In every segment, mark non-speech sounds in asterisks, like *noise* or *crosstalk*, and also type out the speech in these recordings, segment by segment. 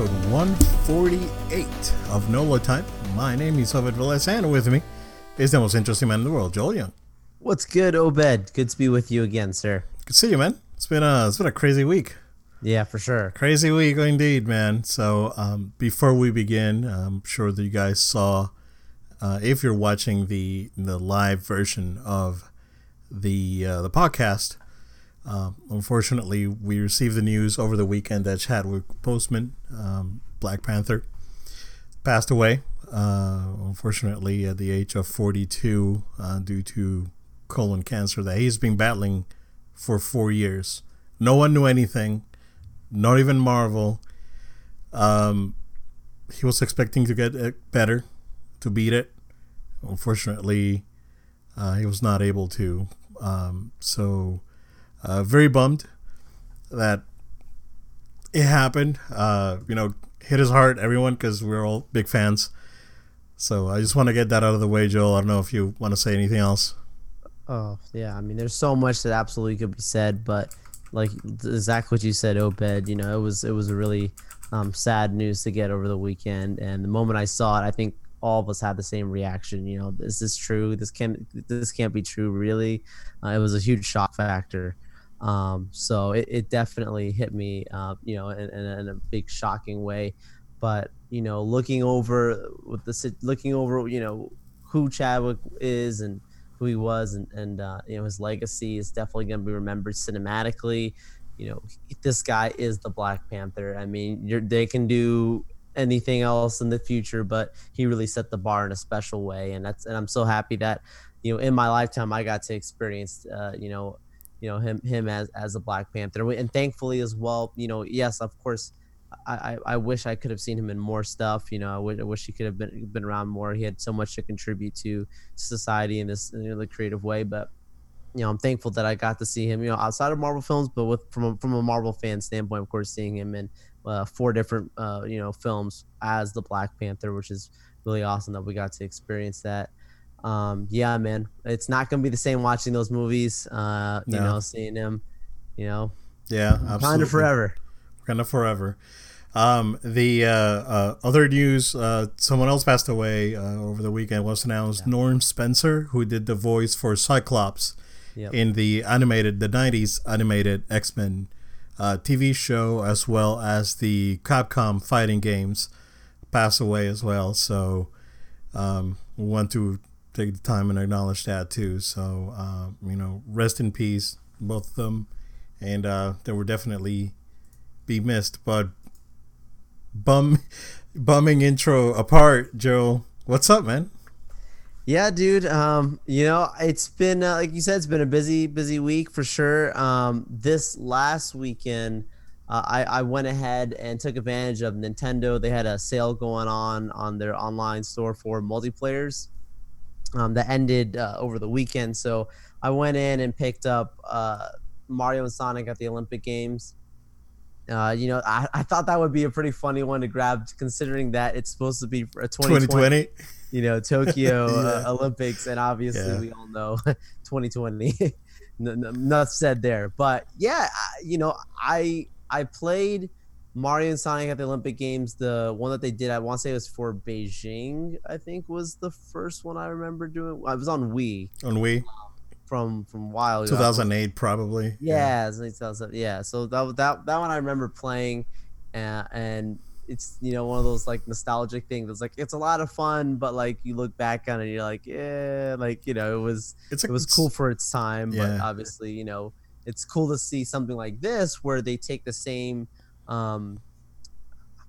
episode 148 of NOLA Time. My name is Obed Velez and with me is the most interesting man in the world, Joel Young. What's good, Obed? Good to be with you again, sir. Good to see you, man. It's been a it's been a crazy week. Yeah, for sure. Crazy week indeed, man. So um, before we begin, I'm sure that you guys saw, uh, if you're watching the the live version of the uh, the podcast, uh, unfortunately, we received the news over the weekend that Chadwick Boseman, um, Black Panther, passed away. Uh, unfortunately, at the age of 42, uh, due to colon cancer that he's been battling for four years. No one knew anything, not even Marvel. Um, he was expecting to get it better, to beat it. Unfortunately, uh, he was not able to. Um, so uh, very bummed that it happened. Uh, you know, hit his heart, everyone, because we're all big fans. So I just want to get that out of the way, Joel. I don't know if you want to say anything else. Oh yeah, I mean, there's so much that absolutely could be said, but like exactly what you said, Obed. You know, it was it was a really um, sad news to get over the weekend, and the moment I saw it, I think all of us had the same reaction. You know, is this true? This can't this can't be true. Really, uh, it was a huge shock factor. Um, so it, it definitely hit me, uh, you know, in, in, in, a big shocking way. But you know, looking over with the looking over, you know, who Chadwick is and who he was, and and uh, you know, his legacy is definitely going to be remembered cinematically. You know, this guy is the Black Panther. I mean, they can do anything else in the future, but he really set the bar in a special way, and that's and I'm so happy that you know in my lifetime I got to experience, uh, you know you know him him as as a Black Panther, and thankfully as well. You know, yes, of course, I, I, I wish I could have seen him in more stuff. You know, I wish he could have been been around more. He had so much to contribute to society in this in a creative way. But you know, I'm thankful that I got to see him. You know, outside of Marvel films, but with from a, from a Marvel fan standpoint, of course, seeing him in uh, four different uh, you know films as the Black Panther, which is really awesome that we got to experience that um, yeah, man, it's not gonna be the same watching those movies. Uh, you know, seeing them, you know, yeah, absolutely. kind of forever, kind of forever. Um, the uh, uh, other news, uh, someone else passed away uh, over the weekend. Was announced yeah. Norm Spencer, who did the voice for Cyclops yep. in the animated, the '90s animated X Men uh, TV show, as well as the Capcom fighting games, passed away as well. So um, we want to take the time and acknowledge that too. So, uh, you know, rest in peace, both of them, and uh, they were definitely be missed. But bum, *laughs* bumming intro apart, Joe. What's up, man? Yeah, dude. Um, you know, it's been uh, like you said, it's been a busy, busy week for sure. Um, this last weekend. Uh, I, I went ahead and took advantage of Nintendo. They had a sale going on on their online store for multiplayers um, that ended uh, over the weekend. So I went in and picked up uh, Mario and Sonic at the Olympic Games. Uh, you know, I, I thought that would be a pretty funny one to grab, considering that it's supposed to be a 2020, 2020. you know, Tokyo *laughs* uh. Olympics, and obviously yeah. we all know *laughs* 2020. *laughs* Enough said there, but yeah, you know, I I played Mario and Sonic at the Olympic Games, the one that they did, I want to say it was for Beijing. I think was the first one I remember doing. I was on Wii. On Wii. From from while 2008 probably. Yeah, yeah. yeah. So that that that one I remember playing, uh, and it's you know one of those like nostalgic things. It's like it's a lot of fun, but like you look back on it, you're like, yeah, like you know it was it's a, it was cool for its time, yeah. but obviously you know it's cool to see something like this where they take the same um,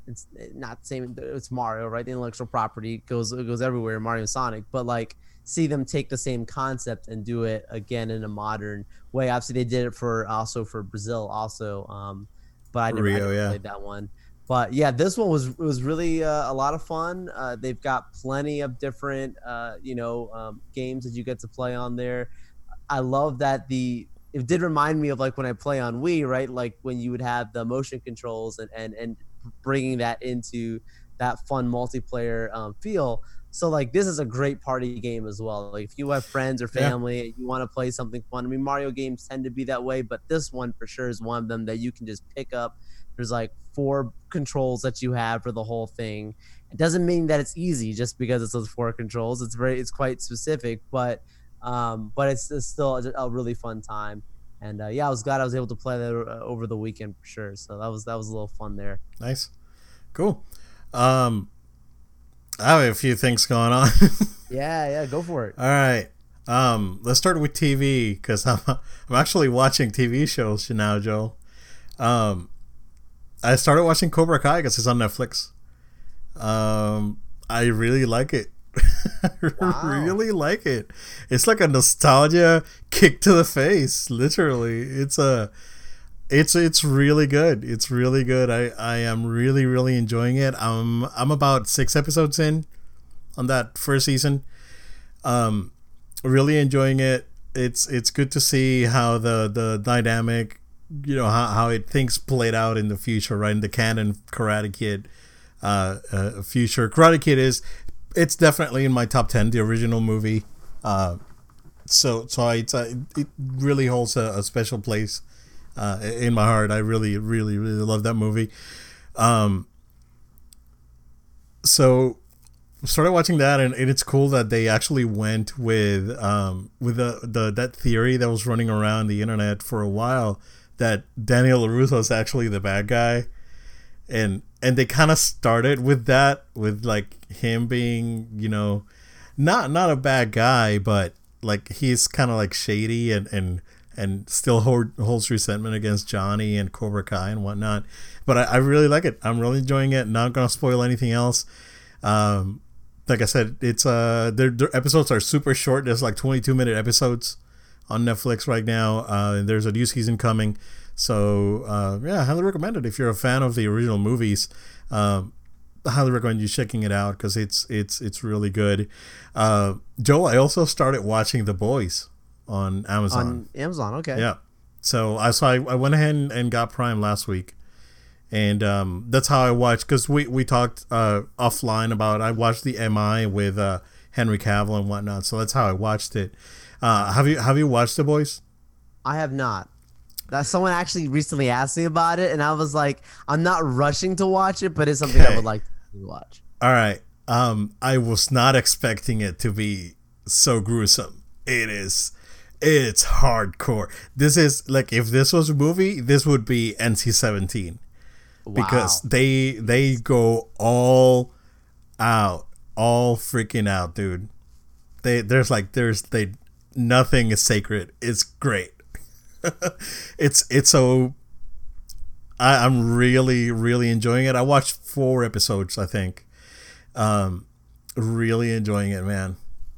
it's not the same. It's Mario, right? The intellectual property goes goes everywhere. Mario and Sonic, but like see them take the same concept and do it again in a modern way. Obviously, they did it for also for Brazil, also. Um, but I never, Rio, I never yeah. played that one. But yeah, this one was was really uh, a lot of fun. Uh, they've got plenty of different uh, you know um, games that you get to play on there. I love that the it did remind me of like when I play on Wii, right? Like when you would have the motion controls and and and bringing that into that fun multiplayer um, feel. So like this is a great party game as well. Like if you have friends or family, yeah. you want to play something fun. I mean, Mario games tend to be that way, but this one for sure is one of them that you can just pick up. There's like four controls that you have for the whole thing. It doesn't mean that it's easy just because it's those four controls. It's very it's quite specific, but um, but it's, it's still a really fun time. And uh, yeah, I was glad I was able to play that uh, over the weekend for sure. So that was that was a little fun there. Nice, cool. Um, I have a few things going on. *laughs* yeah, yeah, go for it. All right. Um, let's start with TV because I'm I'm actually watching TV shows now, Joe. Um, I started watching Cobra Kai because it's on Netflix. Um, I really like it. *laughs* Wow. really like it. It's like a nostalgia kick to the face. Literally, it's a, it's it's really good. It's really good. I I am really really enjoying it. I'm I'm about six episodes in, on that first season. Um, really enjoying it. It's it's good to see how the the dynamic, you know how how it things played out in the future, right? In the canon Karate Kid uh, uh, future. Karate Kid is it's definitely in my top ten. The original movie. Uh, so so I, it's, uh, it really holds a, a special place uh, in my heart. I really really really love that movie. Um, so started watching that and, and, it's cool that they actually went with um with the, the that theory that was running around the internet for a while that Daniel LaRusso is actually the bad guy and and they kind of started with that with like him being you know not not a bad guy but like he's kind of like shady and and and still hold, holds resentment against Johnny and Cobra Kai and whatnot. But I, I really like it. I'm really enjoying it. Not gonna spoil anything else. Um, like I said, it's uh their, their episodes are super short. There's like 22 minute episodes on Netflix right now. Uh, there's a new season coming. So uh, yeah, I highly recommend it if you're a fan of the original movies. Um, I highly recommend you checking it out because it's it's it's really good. Uh, Joe, I also started watching The Boys on Amazon. On Amazon, okay. Yeah. So I so I, I went ahead and got Prime last week, and um, that's how I watched because we we talked uh, offline about I watched the MI with uh, Henry Cavill and whatnot. So that's how I watched it. Uh, have you have you watched The Boys? I have not. That someone actually recently asked me about it, and I was like, I'm not rushing to watch it, but it's something okay. I would like to watch. All right. Um, I was not expecting it to be so gruesome. It is. It's hardcore. This is like if this was a movie, this would be NC-17 wow. because they they go all out, all freaking out, dude. They there's like there's they nothing is sacred. It's great. *laughs* it's it's so I, I'm really really enjoying it. I watched four episodes, I think. Um, really enjoying it, man.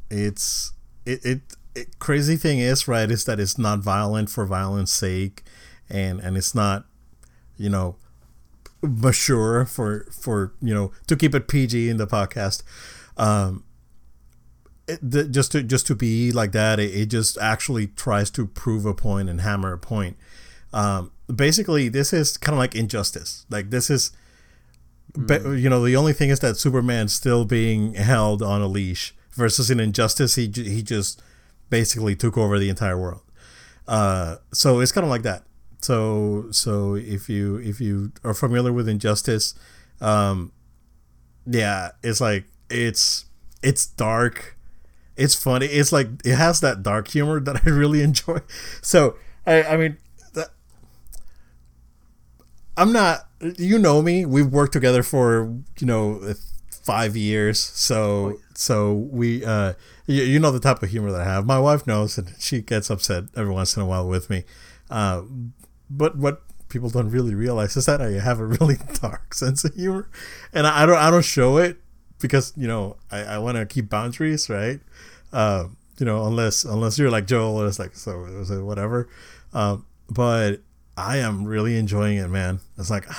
It's it, it it crazy thing is right is that it's not violent for violence sake, and and it's not, you know, mature for for you know to keep it PG in the podcast. Um, it, the, just to just to be like that, it, it, just actually tries to prove a point and hammer a point. Um, basically, this is kind of like injustice. Like this is, mm. you know, the only thing is that Superman's still being held on a leash versus in injustice, he he just basically took over the entire world. Uh, so it's kind of like that. So so if you if you are familiar with injustice, um, yeah, it's like it's it's dark it's funny. It's like it has that dark humor that I really enjoy. So I, I mean, that, I'm not. You know me. We've worked together for you know five years. So so we, uh, you, you know the type of humor that I have. My wife knows, and she gets upset every once in a while with me. Uh, but what people don't really realize is that I have a really *laughs* dark sense of humor, and I, I don't I don't show it because you know I, I want to keep boundaries, right? Uh, you know, unless unless you're like Joel, it's like so whatever. Um, but I am really enjoying it, man. It's like. *sighs*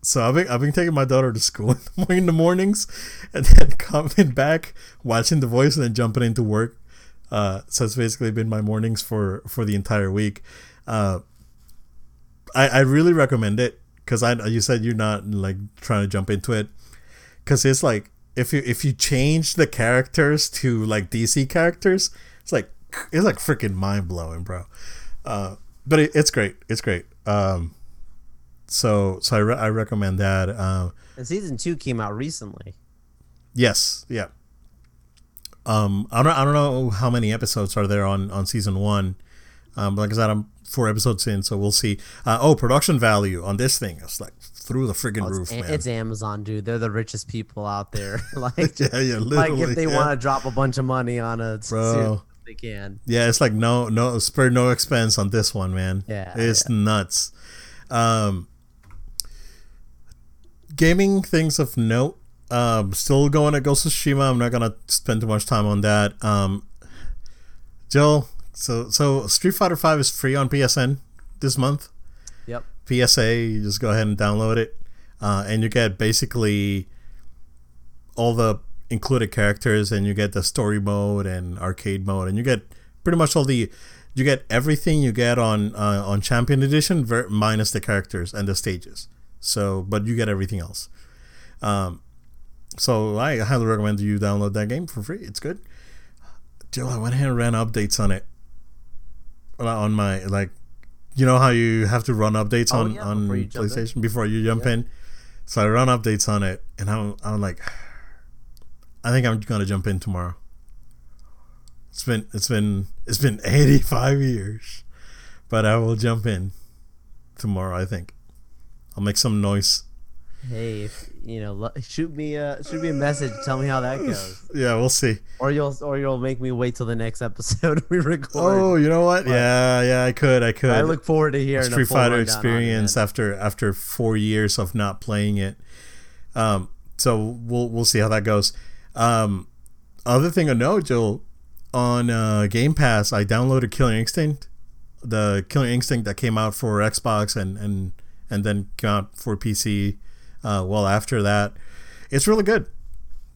So I've been I've been taking my daughter to school *laughs* in the mornings, and then *laughs* coming back, watching The Boys, and then jumping into work. Uh, so it's basically been my mornings for for the entire week. Uh, I I really recommend it because I you said you're not like trying to jump into it because it's like if you if you change the characters to like DC characters, it's like it's like freaking mind blowing, bro. Uh, but it, it's great. It's great. Um, so so I, re- I recommend that. Uh, and season two came out recently. Yes. Yeah. Um, I don't I don't know how many episodes are there on on season one. Um, like I said, I'm four episodes in, so we'll see. Uh, oh, production value on this thing is like through the friggin' Oh, roof, it's, man. it's Amazon, dude. They're the richest people out there. *laughs* *laughs* like, yeah, yeah, like if they yeah. want to drop a bunch of money on a Bro. they can. Yeah, it's like no, no, spare no expense on this one, man. Yeah, it's nuts. Um, gaming things of note. Um, still going at Ghost of Tsushima. I'm not gonna spend too much time on that. Um, Joel, so so Street Fighter Five is free on PSN this month. Yep. PSA, you just go ahead and download it, uh, and you get basically all the included characters, and you get the story mode and arcade mode, and you get pretty much all the you get everything you get on uh, on Champion Edition, ver- minus the characters and the stages. So, but you get everything else. Um, so I highly recommend you download that game for free. It's good. Joe, I went ahead and ran updates on it Uh, on my like you know how you have to run updates Oh, on yeah, on before. PlayStation before you jump Yeah. in. So I run updates on it, and I'm I'm like, *sighs* I think I'm gonna jump in tomorrow. It's been it's been it's been *laughs* 85 years, but I will jump in tomorrow. I think I'll make some noise. Hey, if, you know, shoot me a shoot me a message. Tell me how that goes, *sighs* Yeah, we'll see. or you'll or you'll make me wait till the next episode *laughs* we record. Oh, you know what? But- Yeah, yeah, I could, I could. I look forward to hearing Street Fighter experience after after four years of not playing it. Um, so we'll we'll see how that goes. Um, other thing I know, Joel, on uh, Game Pass, I downloaded Killer Instinct, the Killer Instinct that came out for Xbox and and and then came out for PC. Uh, well, after that, it's really good.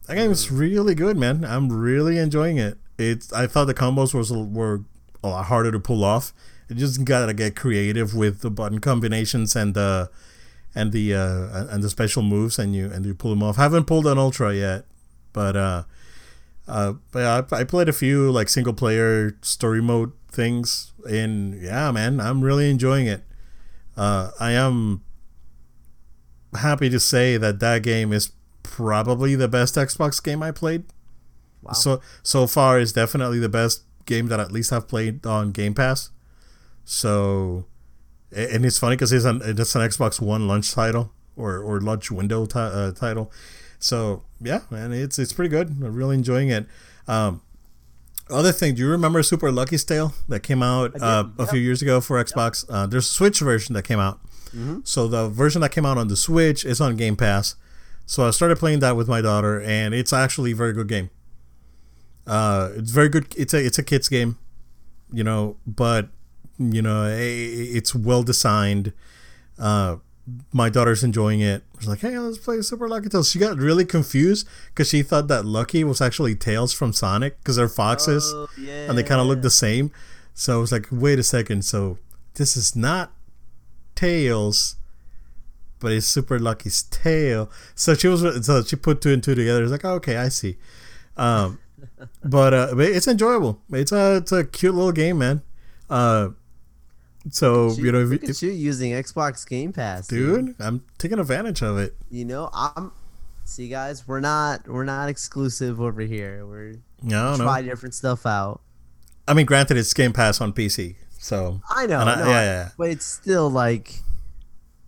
That game is really good, man. I'm really enjoying it. It's I thought the combos was were a lot harder to pull off. You just gotta get creative with the button combinations and the and the uh, and the special moves, and you and you pull them off. haven't pulled an ultra yet, but uh, uh, but I, I played a few like single player story mode things, and yeah, man, I'm really enjoying it. Uh, I am happy to say that that game is probably the best Xbox game I played. Wow. So so far is definitely the best game that at least I've played on Game Pass. So, and it's funny because it's an it's an Xbox One launch title or or launch window ti- uh, title. So yeah, man, it's it's pretty good. I'm really enjoying it. Um, other thing, do you remember Super Lucky's Tale that came out uh, a few years ago for Xbox? Uh, there's a Switch version that came out. So the version that came out on the Switch is on Game Pass. So I started playing that with my daughter, and it's actually a very good game. Uh, it's very good. It's a it's a kids game, you know, but you know i- i- it's well designed. Uh, my daughter's enjoying it. She's like, "Hey, let's play Super Lucky Tales." She got really confused because she thought that Lucky was actually Tails from Sonic because they're foxes Oh, yeah. and they kind of look the same. So I was like, wait a second. So this is not Tails, but it's Super Lucky's tail. So she was, so she put two and two together. It's like, oh, okay, I see. Um, *laughs* but uh, it's enjoyable. It's a it's a cute little game, man. Uh, so Shoot, you know, if, if, you using Xbox Game Pass, dude, I'm taking advantage of it. You know, I'm. See, guys, we're not we're not exclusive over here. We're No, no. try different stuff out. I mean, granted, it's Game Pass on PC, so I know, I- no, yeah, yeah. but it's still like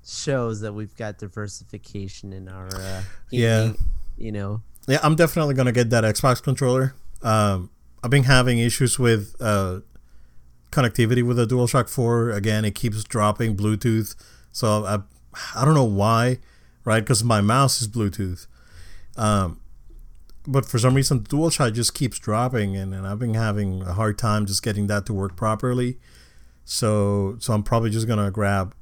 shows that we've got diversification in our uh, Yeah. You know, Yeah, I'm definitely gonna get that Xbox controller. Um, I've been having issues with uh, connectivity with the DualShock 4. Again, it keeps dropping Bluetooth, so I I don't know why, right? Because my mouse is Bluetooth, um, but for some reason the DualShock just keeps dropping, and, and I've been having a hard time just getting that to work properly. So so I'm probably just gonna grab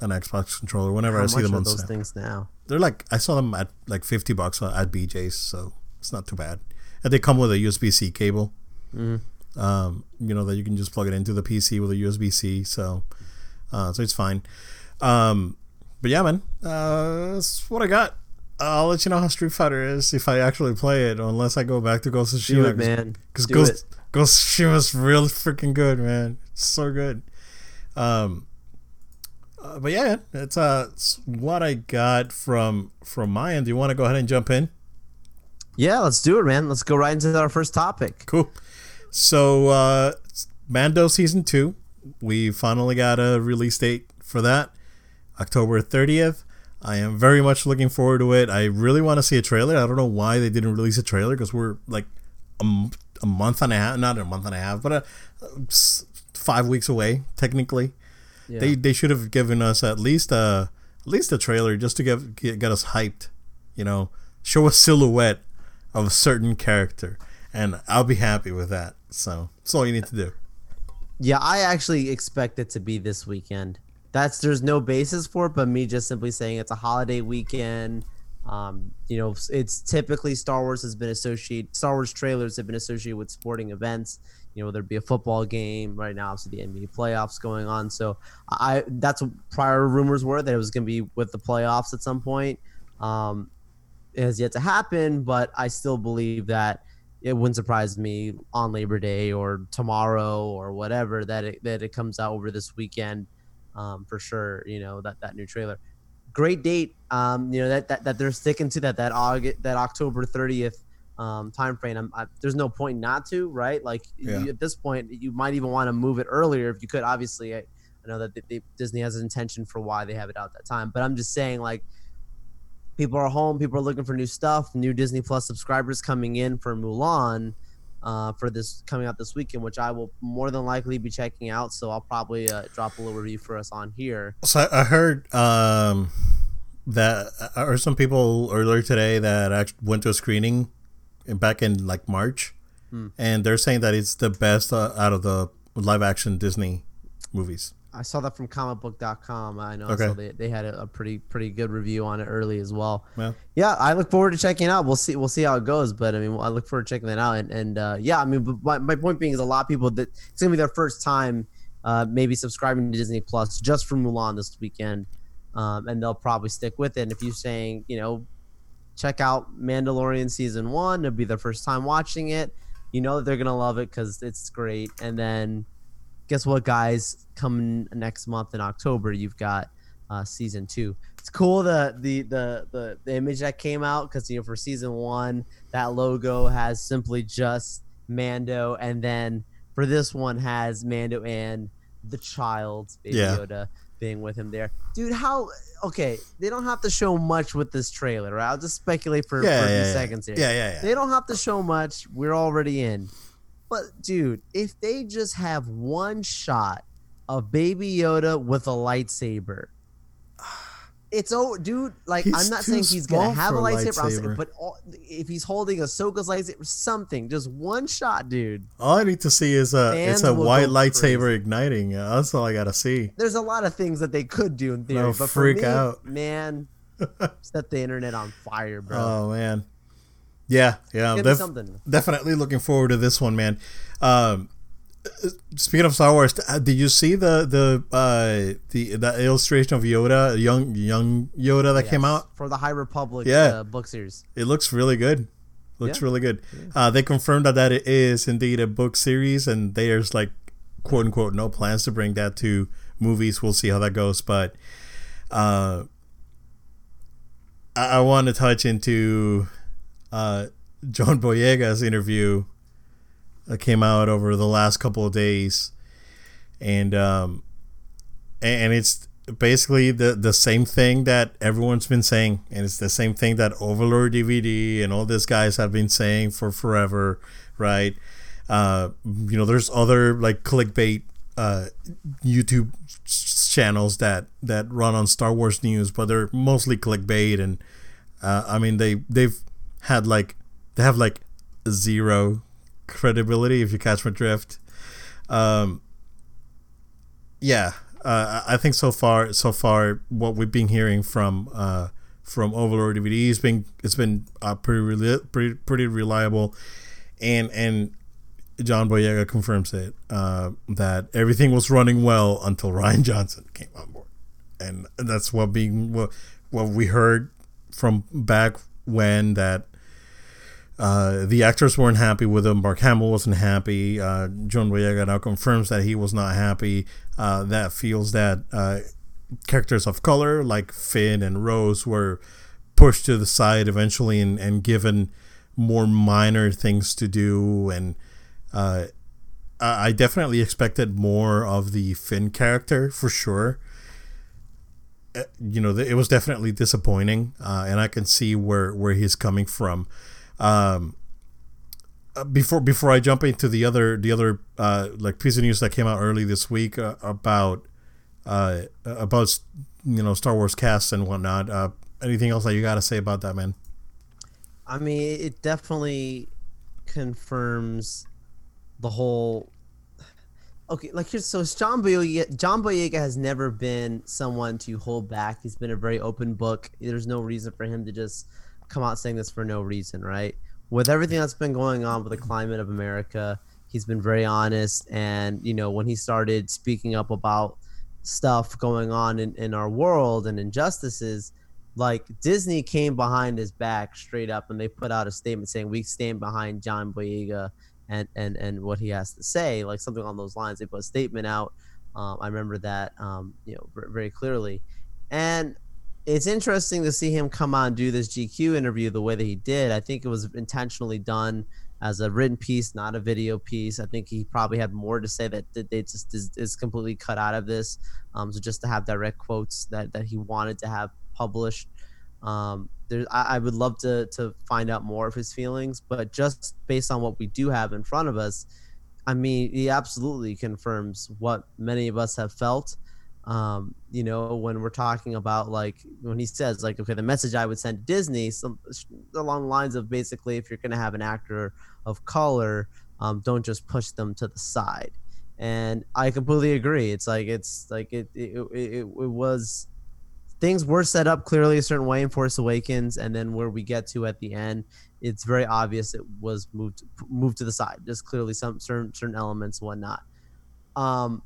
an Xbox controller whenever how I see much them are on those sale things now? they're like I saw them at like fifty bucks at BJ's, so it's not too bad. And they come with a USB C cable, Mhm. um, you know that you can just plug it into the PC with a USB C, so uh, so it's fine. Um, but yeah, man, uh, that's what I got. I'll let you know how Street Fighter is if I actually play it, unless I go back to Ghost of Do Tsushima. it, man. Because Do Ghost it. Ghost she was real freaking good, man. So good. Um, uh, but yeah, that's uh it's what I got from from my end. Do you want to go ahead and jump in? Yeah, let's do it, man. Let's go right into our first topic. Cool. So, uh, Mando season two, we finally got a release date for that, October 30th. I am very much looking forward to it. I really want to see a trailer. I don't know why they didn't release a trailer because we're like a, m- a month and a half, not a month and a half, but a, five weeks away technically. Yeah. They they should have given us at least a at least a trailer just to get get, get us hyped. You know, show a silhouette of a certain character, and I'll be happy with that. So that's all you need to do. Yeah, I actually expect it to be this weekend. That's there's no basis for it, but me just simply saying it's a holiday weekend. Um, you know, it's typically Star Wars has been associated. Star Wars trailers have been associated with sporting events. You know, there'd be a football game right now. Obviously, the NBA playoffs going on. So I that's what prior rumors were that it was going to be with the playoffs at some point. Um, it has yet to happen, but I still believe that it wouldn't surprise me on Labor Day or tomorrow or whatever that it that it comes out over this weekend, um, for sure. You know that that new trailer, great date. Um, you know that, that that they're sticking to that that August that October thirtieth um, time frame. I'm, I, there's no point not to, right? Like Yeah. you, at this point, you might even want to move it earlier if you could. Obviously, I, I know that they, they, Disney has an intention for why they have it out that time, but I'm just saying like people are home people are looking for new stuff new disney plus subscribers coming in for mulan uh, for this coming out this weekend which i will more than likely be checking out so i'll probably uh, drop a little review for us on here So I heard um, that heard some people earlier today that actually went to a screening back in like March, Hmm. and they're saying that it's the best uh, out of the live action Disney movies. I saw that from comicbook.com i know Okay. so they, they had a, a pretty pretty good review on it early as well. Yeah. yeah i look forward to checking it out. We'll see we'll see how it goes but i mean i look forward to checking that out. And, and uh, yeah i mean but my, my point being is a lot of people that it's gonna be their first time uh, maybe subscribing to disney plus just for mulan this weekend um, and they'll probably stick with it. And if you're saying you know check out mandalorian season one it'll be their first time watching it you know that they're gonna love it because it's great. And then guess what guys coming next month in october you've got uh, season two it's cool the the the the, the image that came out because you know for season one that logo has simply just mando and then for this one has mando and the child baby Yeah. yoda being with him there dude how okay they don't have to show much with this trailer right i'll just speculate for, Yeah, for a few yeah, yeah. seconds here Yeah, yeah, yeah. they don't have to show much. We're already in. But dude, if they just have one shot of Baby Yoda with a lightsaber, *sighs* it's oh, dude. Like He's I'm not saying he's gonna have a a lightsaber, saying, but all, if he's holding Ahsoka's lightsaber, something, just one shot, dude. All I need to see is a it's a white lightsaber igniting. That's all I gotta see. There's a lot of things that they could do in theory, but freak for me, out. man, *laughs* set the internet on fire, bro. Oh man, yeah, yeah. Give I'm me def- something. definitely looking forward to this one, man. Um, speaking of Star Wars, uh, did you see the the uh, the the illustration of Yoda, young young Yoda that came out? for the High Republic Yeah. uh, book series. It looks really good. Looks Yeah. really good. Uh, they confirmed that that it is indeed a book series, and there's like quote unquote no plans to bring that to movies. We'll see how that goes, but uh, I, I want to touch into uh, John Boyega's interview came out over the last couple of days, and um, and it's basically the the same thing that everyone's been saying, and it's the same thing that Overlord DVD and all these guys have been saying for forever, right? Uh, you know, there's other like clickbait uh, YouTube channels that that run on Star Wars news, but they're mostly clickbait, and uh, I mean they they've had like they have like zero credibility if you catch my drift. Um, yeah, uh, I think so far, so far, what we've been hearing from uh, from Overlord DVD has been it's been uh, pretty pretty pretty reliable, and and John Boyega confirms it uh, that everything was running well until Rian *laughs* Johnson came on board, and that's what being what what we heard from back when that uh, the actors weren't happy with him. Mark Hamill wasn't happy. Uh, John Boyega now confirms that he was not happy. Uh, that feels that uh, characters of color like Finn and Rose were pushed to the side eventually and, and given more minor things to do. And uh, I definitely expected more of the Finn character for sure. Uh, you know, it was definitely disappointing, and I can see where where he's coming from. Um, uh, before before I jump into the other the other uh, like piece of news that came out early this week uh, about uh, about you know Star Wars casts and whatnot. Uh, anything else that you got to say about that, man? I mean, it definitely confirms the whole. Okay, like here's so John Boyega. John Boyega has never been someone to hold back. He's been a very open book. There's no reason for him to just come out saying this for no reason, right? With everything that's been going on with the climate of America, he's been very honest. And, you know, when he started speaking up about stuff going on in, in our world and injustices, like Disney came behind his back straight up and they put out a statement saying we stand behind John Boyega and, and, and what he has to say, like something on those lines. They put a statement out. Um, I remember that, um, you know, very clearly. And it's interesting to see him come on do this GQ interview the way that he did. I think it was intentionally done as a written piece, not a video piece. I think he probably had more to say that, that they just is, is, completely cut out of this. Um, so just to have direct quotes that, that he wanted to have published. Um, there, I, I, would love to to find out more of his feelings, but just based on what we do have in front of us, I mean, he absolutely confirms what many of us have felt um, you know, when we're talking about like when he says like, okay, the message I would send to Disney, some along the lines of basically, if you're going to have an actor of color, um, don't just push them to the side. And I completely agree. It's like it's like it it, it, it was things were set up clearly a certain way in Force Awakens, and then where we get to at the end, it's very obvious it was moved moved to the side. Just clearly some certain certain elements, whatnot. Um,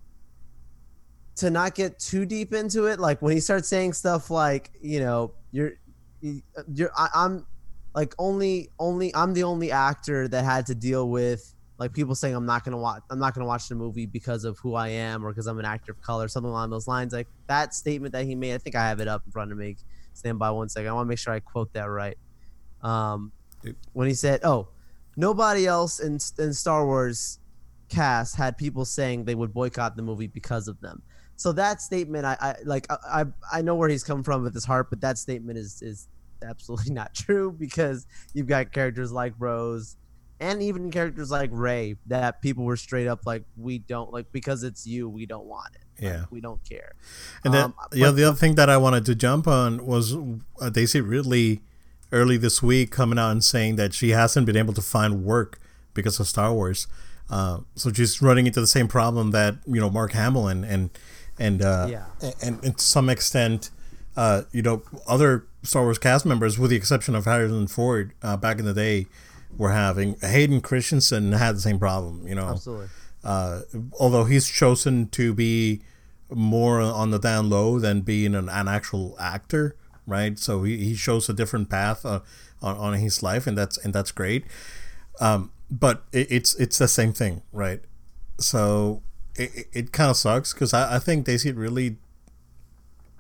to not get too deep into it, like when he starts saying stuff like, you know, you're, you're, I, I'm like only, only, I'm the only actor that had to deal with like people saying I'm not gonna watch, I'm not gonna watch the movie because of who I am or because I'm an actor of color, something along those lines. Like that statement that he made, I think I have it up in front of me. Stand by one second. I want to make sure I quote that right. Um, when he said, "Oh, nobody else in in Star Wars cast had people saying they would boycott the movie because of them." So that statement, I, I like, I, I know where he's come from with his heart, but that statement is is absolutely *laughs* not true because you've got characters like Rose and even characters like Rey that people were straight up like, we don't like because it's you, we don't want it. Yeah, like, we don't care. And then um, the, the other thing that I wanted to jump on was uh, Daisy Ridley early this week coming out and saying that she hasn't been able to find work because of Star Wars. Uh, so she's running into the same problem that you know Mark Hamill and and and uh, yeah. and, and to some extent, uh, you know, other Star Wars cast members, with the exception of Harrison Ford, uh, back in the day, were having Hayden Christensen had the same problem. You know, absolutely. Uh, although he's chosen to be more on the down low than being an, an actual actor, right? So he, he shows a different path uh, on, on his life, and that's and that's great. Um, but it, it's it's the same thing, right? So it, it kind of sucks because I, I think Daisy really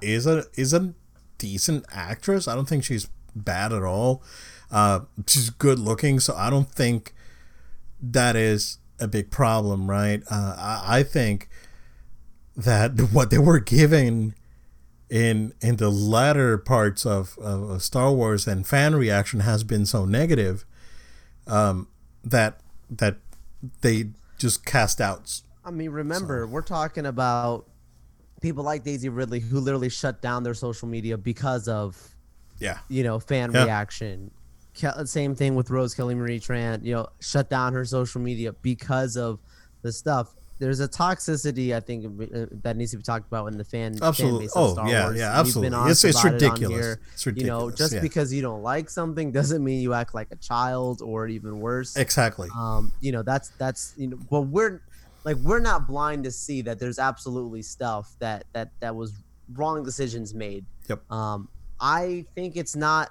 is a is a decent actress. I don't think she's bad at all. Uh, she's good looking, so I don't think that is a big problem, right? Uh, I, I think that *laughs* what they were given in in the latter parts of, of Star Wars and fan reaction has been so negative um, that that they just cast out I mean, remember, so. we're talking about people like Daisy Ridley who literally shut down their social media because of, yeah, you know, fan yeah. reaction. Same thing with Rose Kelly Marie Tran. You know, shut down her social media because of the stuff. There's a toxicity I think uh, that needs to be talked about in the fan, absolutely. fan base oh, Star yeah, Wars. yeah, absolutely. It's, it's ridiculous. It it's ridiculous. You know, just yeah. because you don't like something doesn't mean you act like a child or even worse. Exactly. Um, you know, that's that's you know, well, we're like we're not blind to see that there's absolutely stuff that that that was wrong decisions made. Yep. Um, I think it's not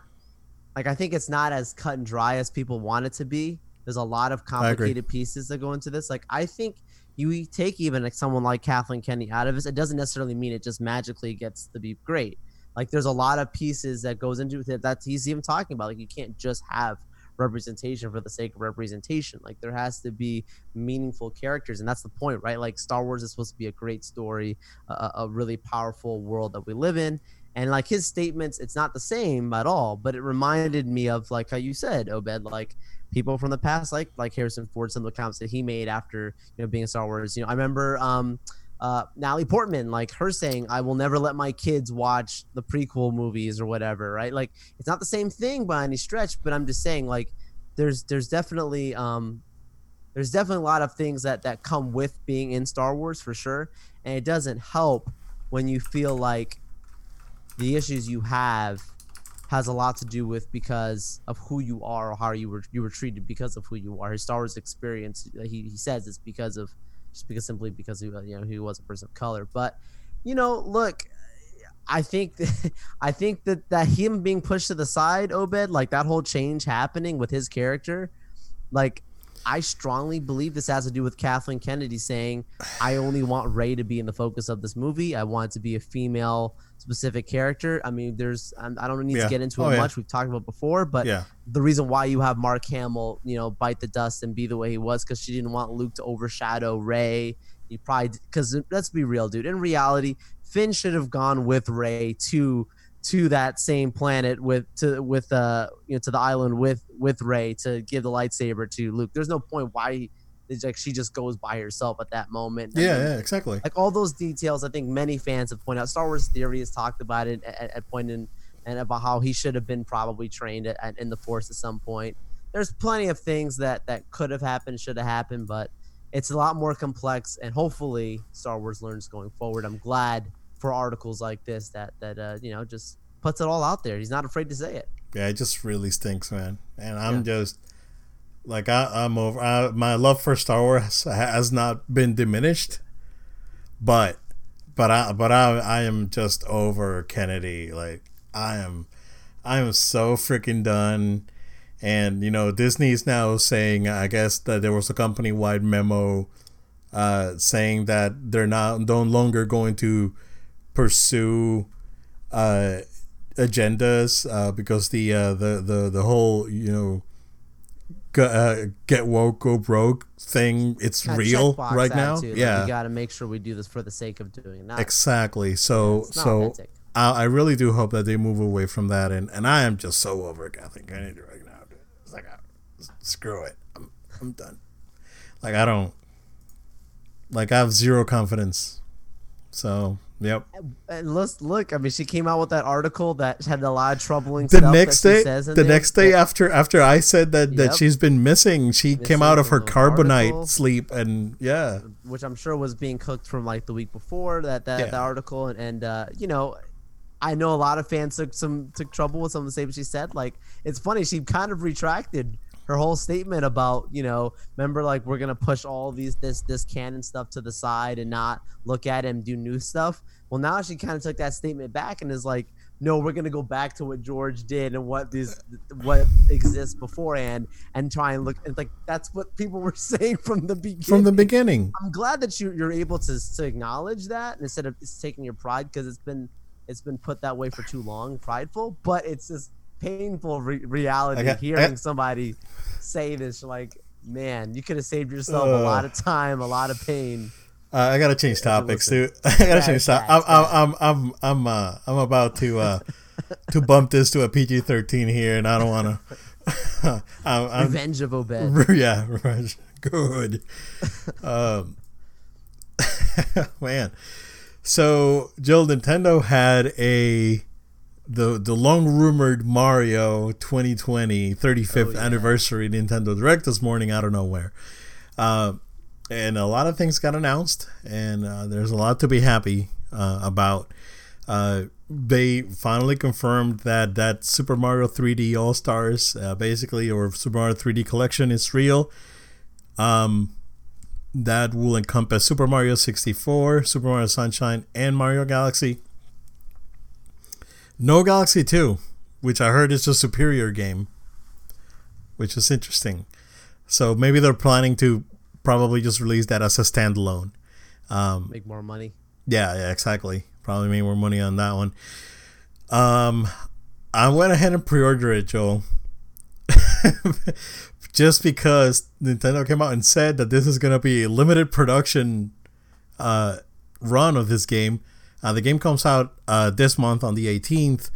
like I think it's not as cut and dry as people want it to be. There's a lot of complicated pieces that go into this. Like I think you take even like someone like Kathleen Kennedy out of this, it doesn't necessarily mean it just magically gets to be great. Like there's a lot of pieces that goes into it that he's even talking about. Like you can't just have representation for the sake of representation. Like there has to be meaningful characters, and that's the point, right? Like Star Wars is supposed to be a great story, a, a really powerful world that we live in. And like his statements, it's not the same at all, but it reminded me of like how you said, Obed, like people from the past, like like Harrison Ford, some of the comments that he made after you know being in Star Wars. You know, I remember um, uh, Natalie Portman, like her saying, "I will never let my kids watch the prequel movies or whatever." Right? Like it's not the same thing by any stretch, but I'm just saying, like there's there's definitely um, there's definitely a lot of things that that come with being in Star Wars for sure, and it doesn't help when you feel like the issues you have has a lot to do with because of who you are or how you were you were treated because of who you are. His Star Wars experience, he, he says, it's because of just because simply because he you know he was a person of color. But you know, look, I think that, *laughs* I think that that him being pushed to the side, Obed, like that whole change happening with his character, like I strongly believe this has to do with Kathleen Kennedy saying, "I only want Rey to be in the focus of this movie. I want it to be a female." specific character. I mean, there's um, I don't need yeah. to get into oh, it yeah. much. We've talked about before, but yeah. the reason why you have Mark Hamill, you know, bite the dust and be the way he was because she didn't want Luke to overshadow Rey. He probably because let's be real, dude. In reality, Finn should have gone with Rey to to that same planet with to with uh you know to the island with with Rey to give the lightsaber to Luke. There's no point why like she just goes by herself at that moment. Yeah, yeah, exactly. Like all those details, I think many fans have pointed out. Star Wars Theory has talked about it at, at point in, and about how he should have been probably trained at, at, in the Force at some point. There's plenty of things that that could have happened, should have happened, but it's a lot more complex. And hopefully, Star Wars learns going forward. I'm glad for articles like this that that uh, you know just puts it all out there. He's not afraid to say it. Yeah, it just really stinks, man. And I'm yeah. just like I, am over. I, my love for Star Wars has not been diminished, but but I but I I am just over Kennedy. Like I am, I am so freaking done. And you know Disney's now saying I guess that there was a company wide memo, uh, saying that they're not no longer going to pursue, uh, agendas uh, because the uh, the the the whole you know uh, get woke, go broke thing. It's real right now. Yeah, we got to make sure we do this for the sake of doing that. Exactly. So, yeah, so I, I, really do hope that they move away from that. And, and I am just so over i need to right now. It's like, I, screw it. I'm, I'm done. Like I don't. Like I have zero confidence. So Yep. And let's look. I mean, she came out with that article that had a lot of troubling the next day, the there. next day after after I said that yep. that she's been missing, she missing came out of her carbonite article, sleep and yeah, which I'm sure was being cooked from like the week before that that, yeah. that article and, and uh, you know. I know a lot of fans took some took trouble with some of the statements she said. Like it's funny, she kind of retracted her whole statement about you know remember like we're gonna push all these this this canon stuff to the side and not look at it and do new stuff well now she kind of took that statement back and is like no we're gonna go back to what george did and what these what exists beforehand and try and look and like that's what people were *laughs* saying from the beginning from the beginning i'm glad that you, you're able to, to acknowledge that instead of taking your pride because it's been it's been put that way for too long prideful but it's just painful re- reality hearing somebody say this. Like, man, you could have saved yourself a lot of time, a lot of pain. Uh, I gotta change topics, dude. *laughs* I gotta change topics. I'm, I'm, I'm, I'm, uh, I'm about to, uh, to bump this to a PG thirteen here, and I don't want to. revenge of Obed. Yeah, revenge. Good. um, *laughs* man. So, Joel, Nintendo had a the the long rumored Mario 2020 35th oh, yeah. anniversary Nintendo Direct this morning out of nowhere. Uh, and a lot of things got announced, and uh, there's a lot to be happy uh, about. Uh, they finally confirmed that that Super Mario 3D All Stars, uh, basically, or Super Mario 3D Collection, is real. Um, that will encompass Super Mario 64, Super Mario Sunshine, and Mario Galaxy no Galaxy Two, which I heard is a superior game, which is interesting. So maybe they're planning to probably just release that as a standalone. Um, Make more money. yeah, yeah, exactly. Probably make more money on that one. Um, I went ahead and pre-ordered it, Joel, *laughs* just because Nintendo came out and said that this is gonna be a limited production uh, run of this game. Uh, the game comes out uh, this month on the 18th,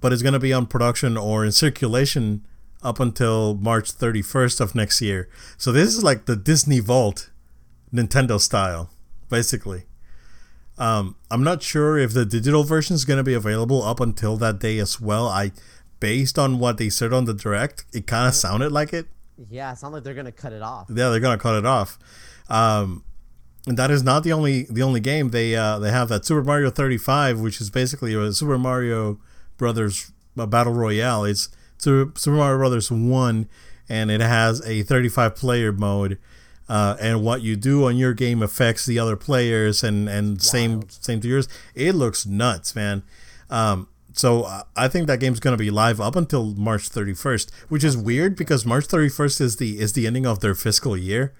but it's gonna be on production or in circulation up until March 31st of next year. So this is like the Disney Vault, Nintendo style, basically. Um, I'm not sure if the digital version is going to be available up until that day as well. I, based on what they said on the direct, it kind of sounded like it. Yeah, it sounds like they're gonna cut it off. Yeah, they're gonna cut it off. Um, and that is not the only the only game they uh, they have that Super Mario 35, which is basically a Super Mario Brothers uh, battle royale. It's Super, Super Mario Brothers one, and it has a 35 player mode. Uh, and what you do on your game affects the other players, and and same Wild. same to yours. It looks nuts, man. Um, so I think that game's gonna be live up until March 31st, which is weird because March 31st is the is the ending of their fiscal year.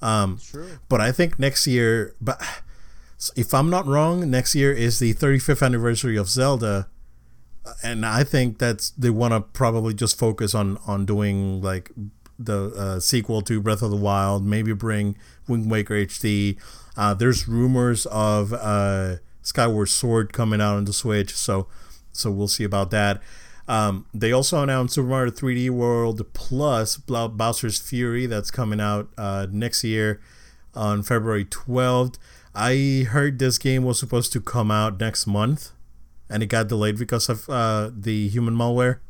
Um, True. but I think next year, but if I'm not wrong, next year is the 35th anniversary of Zelda, and I think that's they want to probably just focus on on doing like the uh, sequel to Breath of the Wild, maybe bring Wind Waker HD. Uh, there's rumors of uh, Skyward Sword coming out on the Switch, so so we'll see about that. Um, they also announced Super Mario 3D World Plus Bowser's Fury that's coming out uh, next year on February 12th. I heard this game was supposed to come out next month, and it got delayed because of uh, the human malware.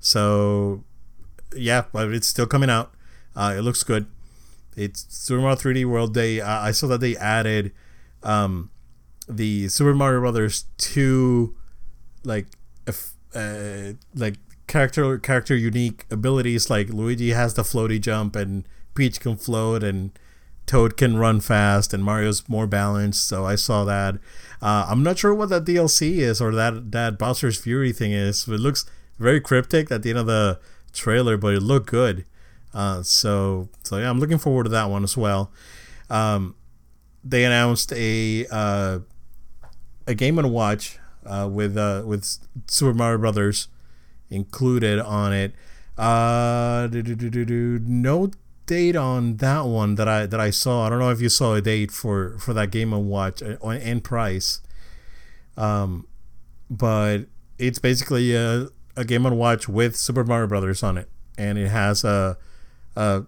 So, yeah, but it's still coming out. Uh, it looks good. It's Super Mario 3D World. They uh, I saw that they added um, the Super Mario Brothers 2 like uh, like character character unique abilities like Luigi has the floaty jump and Peach can float and Toad can run fast and Mario's more balanced. So I saw that. Uh, I'm not sure what that DLC is or that that Bowser's Fury thing is. It looks very cryptic at the end of the trailer, but it looked good. Uh, so so yeah, I'm looking forward to that one as well. Um, they announced a uh, a Game and Watch uh, with uh, with Super Mario Brothers included on it. Uh, no date on that one that I that I saw. I don't know if you saw a date for for that Game and Watch uh, and price. Um, but it's basically a, a Game and Watch with Super Mario Brothers on it, and it has a a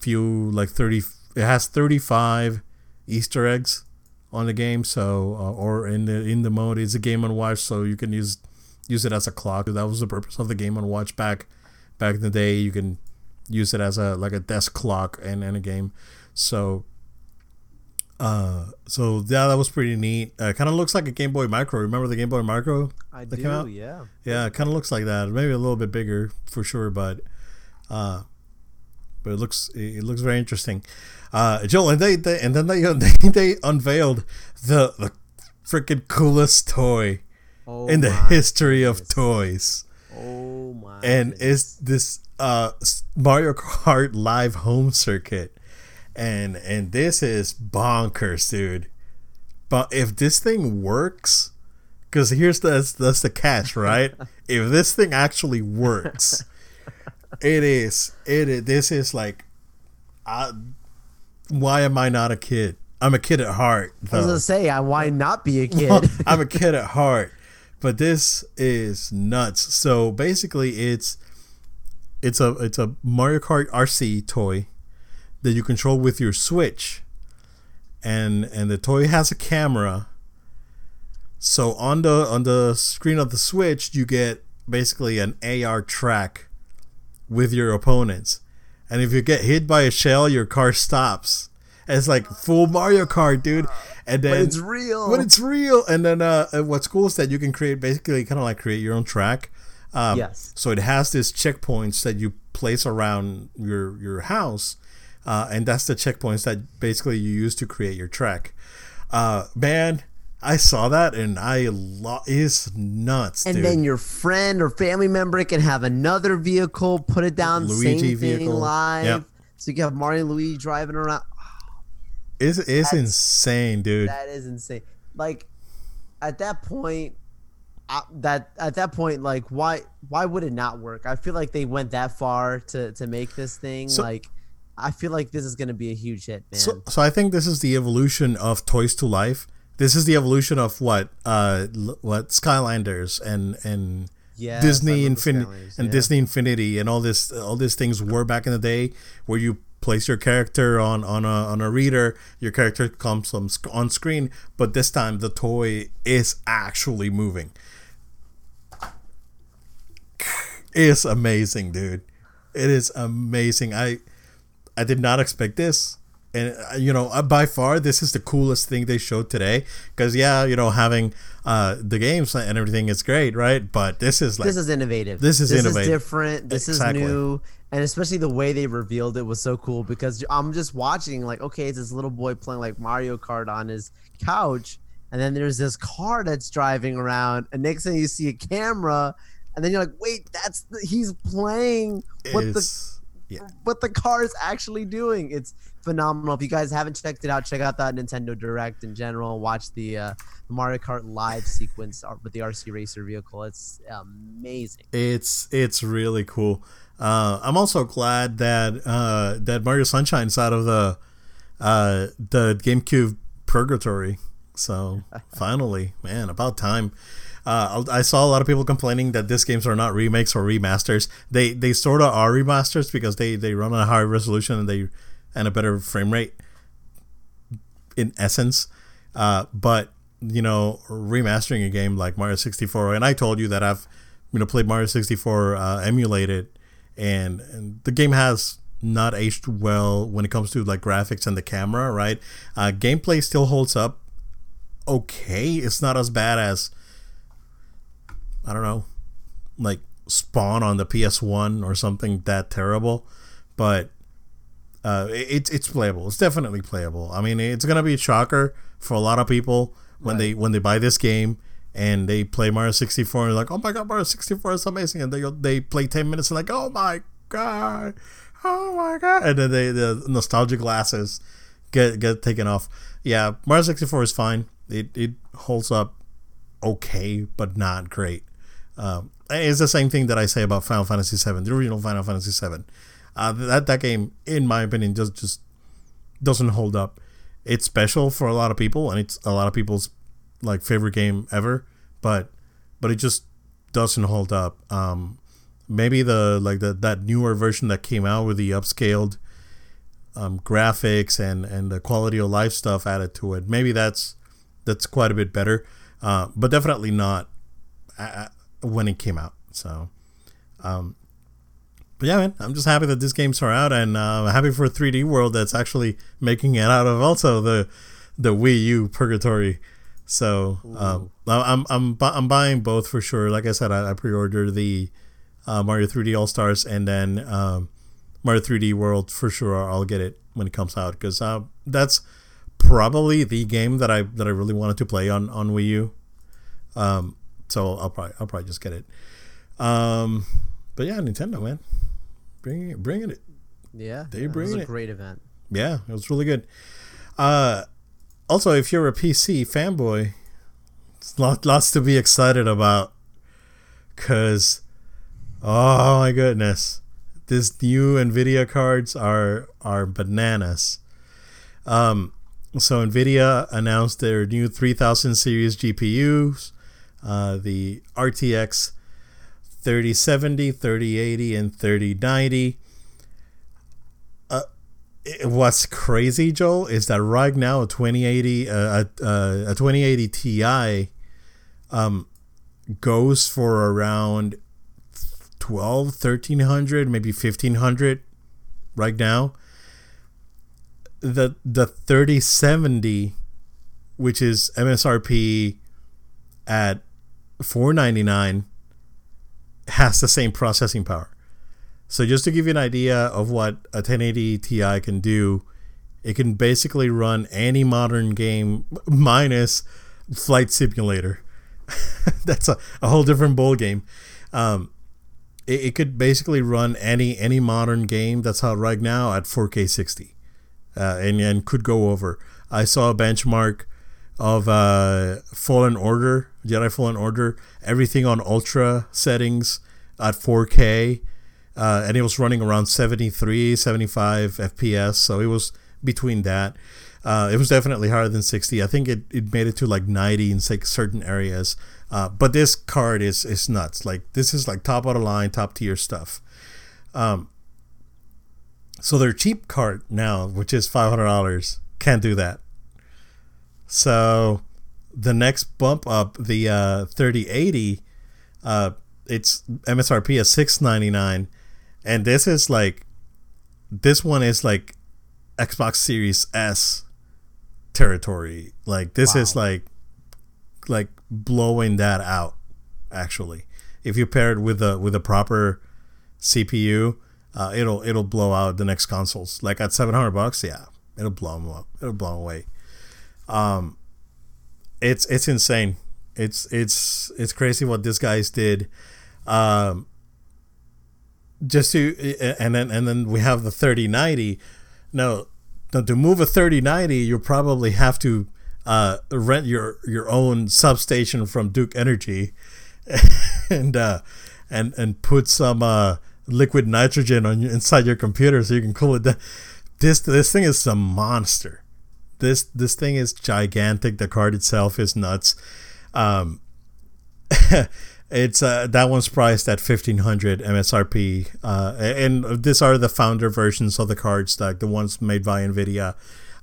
few like thirty. It has thirty five Easter eggs on the game, so uh, or in the in the mode it's a Game and Watch, so you can use use it as a clock. That was the purpose of the Game and Watch back back in the day. You can use it as a like a desk clock in, in a game. So uh so yeah that was pretty neat. Uh, kind of looks like a Game Boy Micro. Remember the Game Boy Micro? I That do. came out? Yeah. Yeah, it kind of looks like that. Maybe a little bit bigger for sure, but uh but it looks it looks very interesting. Uh Joel and they, they and then they *laughs* they, they unveiled the the freaking coolest toy Oh in the history of toys. And it's this uh Mario Kart *laughs* live home circuit, and and this is bonkers, dude. But if this thing works, because here's the that's, that's the catch, *laughs* right? if this thing actually works, it is it is this is like, uh, why am I not a kid? I'm a kid at heart. I was though. gonna say, I why not be a *laughs* kid? I'm a kid at heart, but this is nuts. So basically, it's it's a it's a Mario Kart RC toy that you control with your Switch, and and the toy has a camera. So on the on the screen of the Switch, you get basically an AR track with your opponents, and if you get hit by a shell, your car stops. And it's like full Mario Kart, dude. And then but it's real. but it's real. And then uh, uh, what's cool is that you can create basically kind of like create your own track. Um, Yes. So it has these checkpoints that you place around your your house, uh, and that's the checkpoints that basically you use to create your track. Uh, man, I saw that and I lo- it's nuts. And dude. then your friend or family member can have another vehicle, put it down, Luigi same thing vehicle. live. Yep. So you can have Mario and Luigi driving around. It's it's insane, dude. That is insane. Like at that point, I, that at that point, like why why would it not work? I feel like they went that far to to make this thing. So- like I feel like this is gonna be a huge hit, man. So, so I think this is the evolution of Toys to Life. This is the evolution of what uh what Skylanders and and Yes, Disney Infinity and yeah. Disney Infinity and all this all these things were back in the day where you place your character on on a on a reader, your character comes on, on screen, but this time the toy is actually moving. It's amazing, dude. It is amazing. I I did not expect this. And uh, you know, uh, by far, this is the coolest thing they showed today. Because yeah, you know, having uh, the games and everything is great, right? But this is like this is innovative. This is innovative. is different. This Exactly. is new, and especially the way they revealed it was so cool because I'm just watching like, okay, it's this little boy playing like Mario Kart on his couch, and then there's this car that's driving around, and next thing you see a camera, and then you're like, wait, that's the, he's playing what the yeah. what the car is actually doing. It's phenomenal. If you guys haven't checked it out, check out that Nintendo Direct in general. Watch the uh, Mario Kart live sequence with the RC Racer vehicle. It's amazing. It's it's really cool. Uh, I'm also glad that uh, that Mario Sunshine's out of the uh, the GameCube purgatory. So *laughs* finally, man, about time. Uh, I saw a lot of people complaining that these games are not remakes or remasters. They they sort of are remasters because they they run on a higher resolution and they and a better frame rate in essence. Uh, but you know, remastering a game like Mario 64, and I told you that I've you know played Mario 64 uh, emulated, and, and the game has not aged well when it comes to like graphics and the camera. Right, uh, gameplay still holds up okay. It's not as bad as I don't know, like Spawn on the PS1 or something that terrible, but uh, it's it's playable. It's definitely playable. I mean, it's gonna be a shocker for a lot of people when they when they buy this game and they play Mario 64 and they're like, oh my god, Mario 64 is amazing, and they they play 10 minutes and like, oh my god, oh my god, and then they the nostalgia glasses get get taken off. Yeah, Mario 64 is fine. It it holds up okay, but not great. Um, it's the same thing that I say about Final Fantasy 7, the original Final Fantasy VII. Uh, that that game, in my opinion, just just doesn't hold up. It's special for a lot of people, and it's a lot of people's like favorite game ever. But but it just doesn't hold up. Um, maybe the like the that newer version that came out with the upscaled um, graphics and and the quality of life stuff added to it. Maybe that's that's quite a bit better, uh, but definitely not uh, when it came out. So, um, but yeah, man, I'm just happy that these games are out, and uh, happy for 3D World that's actually making it out of also the the Wii U purgatory. So um, I'm I'm I'm buying both for sure. Like I said, I, I pre-ordered the uh, Mario 3D All Stars, and then um, Mario 3D World for sure. I'll get it when it comes out because uh, that's probably the game that I that I really wanted to play on on Wii U. Um, so I'll probably I'll probably just get it. Um, but yeah, Nintendo man, bringing it, bringing it. Yeah, They yeah, it bring was a it. great event. Yeah, it was really good. Uh, also, if you're a PC fanboy, it's lot, lots to be excited about. Cause, oh my goodness, this new Nvidia cards are are bananas. Um, so Nvidia announced their new 3000 series GPUs, uh, the RTX 3070, 3080, and 3090 it- what's crazy, Joel, is that right now a 2080 uh, a, uh, a 2080 Ti um goes for around 12 1300 maybe 1500 right now. The the 3070 which is MSRP at 499 has the same processing power so just to give you an idea of what a 1080 Ti can do, it can basically run any modern game minus flight simulator. *laughs* That's a, a whole different bowl game. Um, it, it, could basically run any any modern game that's out right now at 4K 60, uh, and and could go over. I saw a benchmark of uh, Fallen Order, Jedi Fallen Order, everything on ultra settings at 4K, uh, and it was running around 73, 75 FPS. So it was between that. Uh, it was definitely higher than 60. I think it, it made it to like 90 in like certain areas. Uh, but this card is is nuts. Like this is like top of the line, top tier stuff. Um, so their cheap card now, which is five hundred dollars, can't do that. So the next bump up, the uh, 3080, uh, it's MSRP is 699 and this is like this one is like Xbox Series S territory. Like this wow. is like like blowing that out actually. If you pair it with a with a proper CPU, uh, it'll it'll blow out the next consoles. Like at 700 bucks, yeah, it'll blow them up. It'll blow them away. Um, it's it's insane. It's it's it's crazy what these guys did. Um, just to and then and then we have the 3090. Now, now to move a 3090, you probably have to uh, rent your your own substation from Duke Energy, *laughs* and uh, and and put some uh, liquid nitrogen on inside your computer so you can cool it down. This this thing is some monster this this thing is gigantic. The card itself is nuts. Um, *laughs* it's uh, that one's priced at fifteen hundred MSRP, uh, and these are the founder versions of the cards, like the ones made by Nvidia.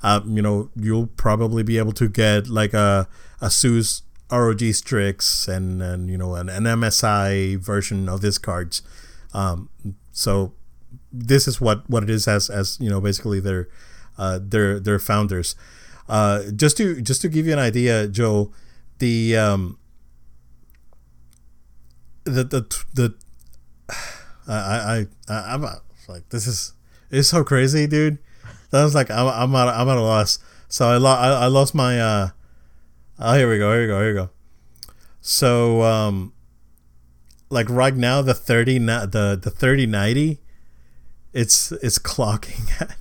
Uh, you know, you'll probably be able to get like a ASUS ROG Strix and and you know an, an MSI version of these cards. Um, so this is what what it is as as you know basically their uh, their their founders. Uh, just to just to give you an idea, Joe, the um, the the the *sighs* I I, I I'm like this is it's so crazy, dude. That was like I'm I'm at I'm at a loss. So I lost I, I lost my uh oh here we go here we go here we go. So um like right now the 30 the the 3090 it's it's clocking at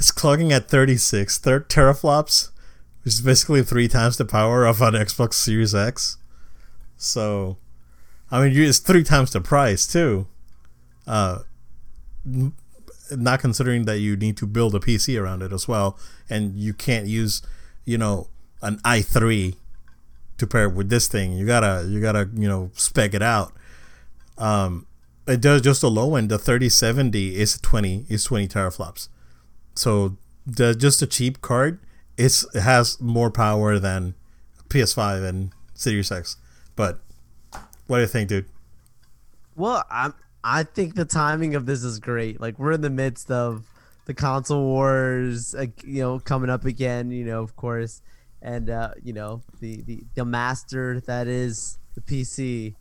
it's clocking at 36 thir- teraflops, which is basically three times the power of an Xbox Series X. So, I mean, it's three times the price too. Uh, not considering that you need to build a PC around it as well, and you can't use, you know, an i3 to pair with this thing. You gotta, you gotta, you know, spec it out. Um, it does just a low end. The 3070 is 20 is 20 teraflops. So the just a cheap card, it's it has more power than PS5 and Series X. But what do you think, dude? Well, I I think the timing of this is great. Like we're in the midst of the console wars, uh, you know, coming up again. You know, of course, and uh, you know the, the the master that is the PC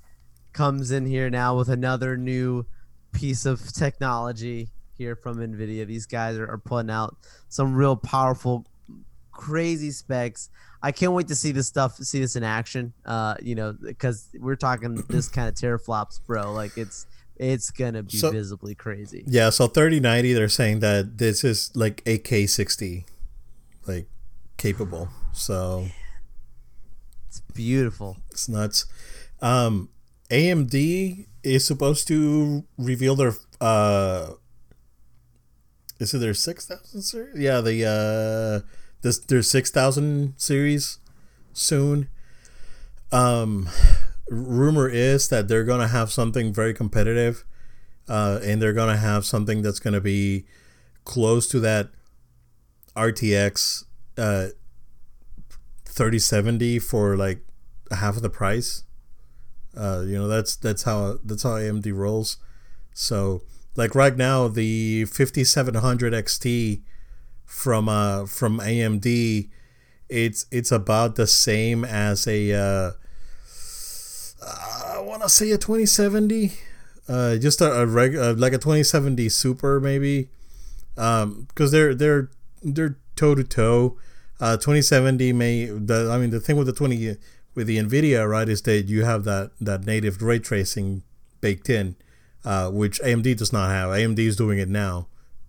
comes in here now with another new piece of technology here from Nvidia. These guys are, are putting out some real powerful, crazy specs. I can't wait to see this stuff, see this in action. Uh, you know, because we're talking *clears throat* this kind of teraflops, bro. Like it's it's gonna be so, visibly crazy. Yeah. So thirty ninety, they're saying that this is like AK sixty, like capable. So it's beautiful. It's nuts. Um, AMD is supposed to reveal their uh is it their six thousand series? Yeah, the uh, this their six thousand series soon. Um, rumor is that they're gonna have something very competitive, uh, and they're gonna have something that's gonna be close to that RTX uh, thirty seventy for like half of the price. Uh, you know that's that's how that's how AMD rolls. So like right now, the 5700 XT from uh from AMD, it's it's about the same as a uh, I want to say a 2070, uh, just a, a reg uh, like a 2070 Super maybe, um, because they're they're they're toe to toe. Uh, 2070 may the I mean the thing with the 20 with the Nvidia right is that you have that that native ray tracing baked in, uh, which AMD does not have. AMD is doing it now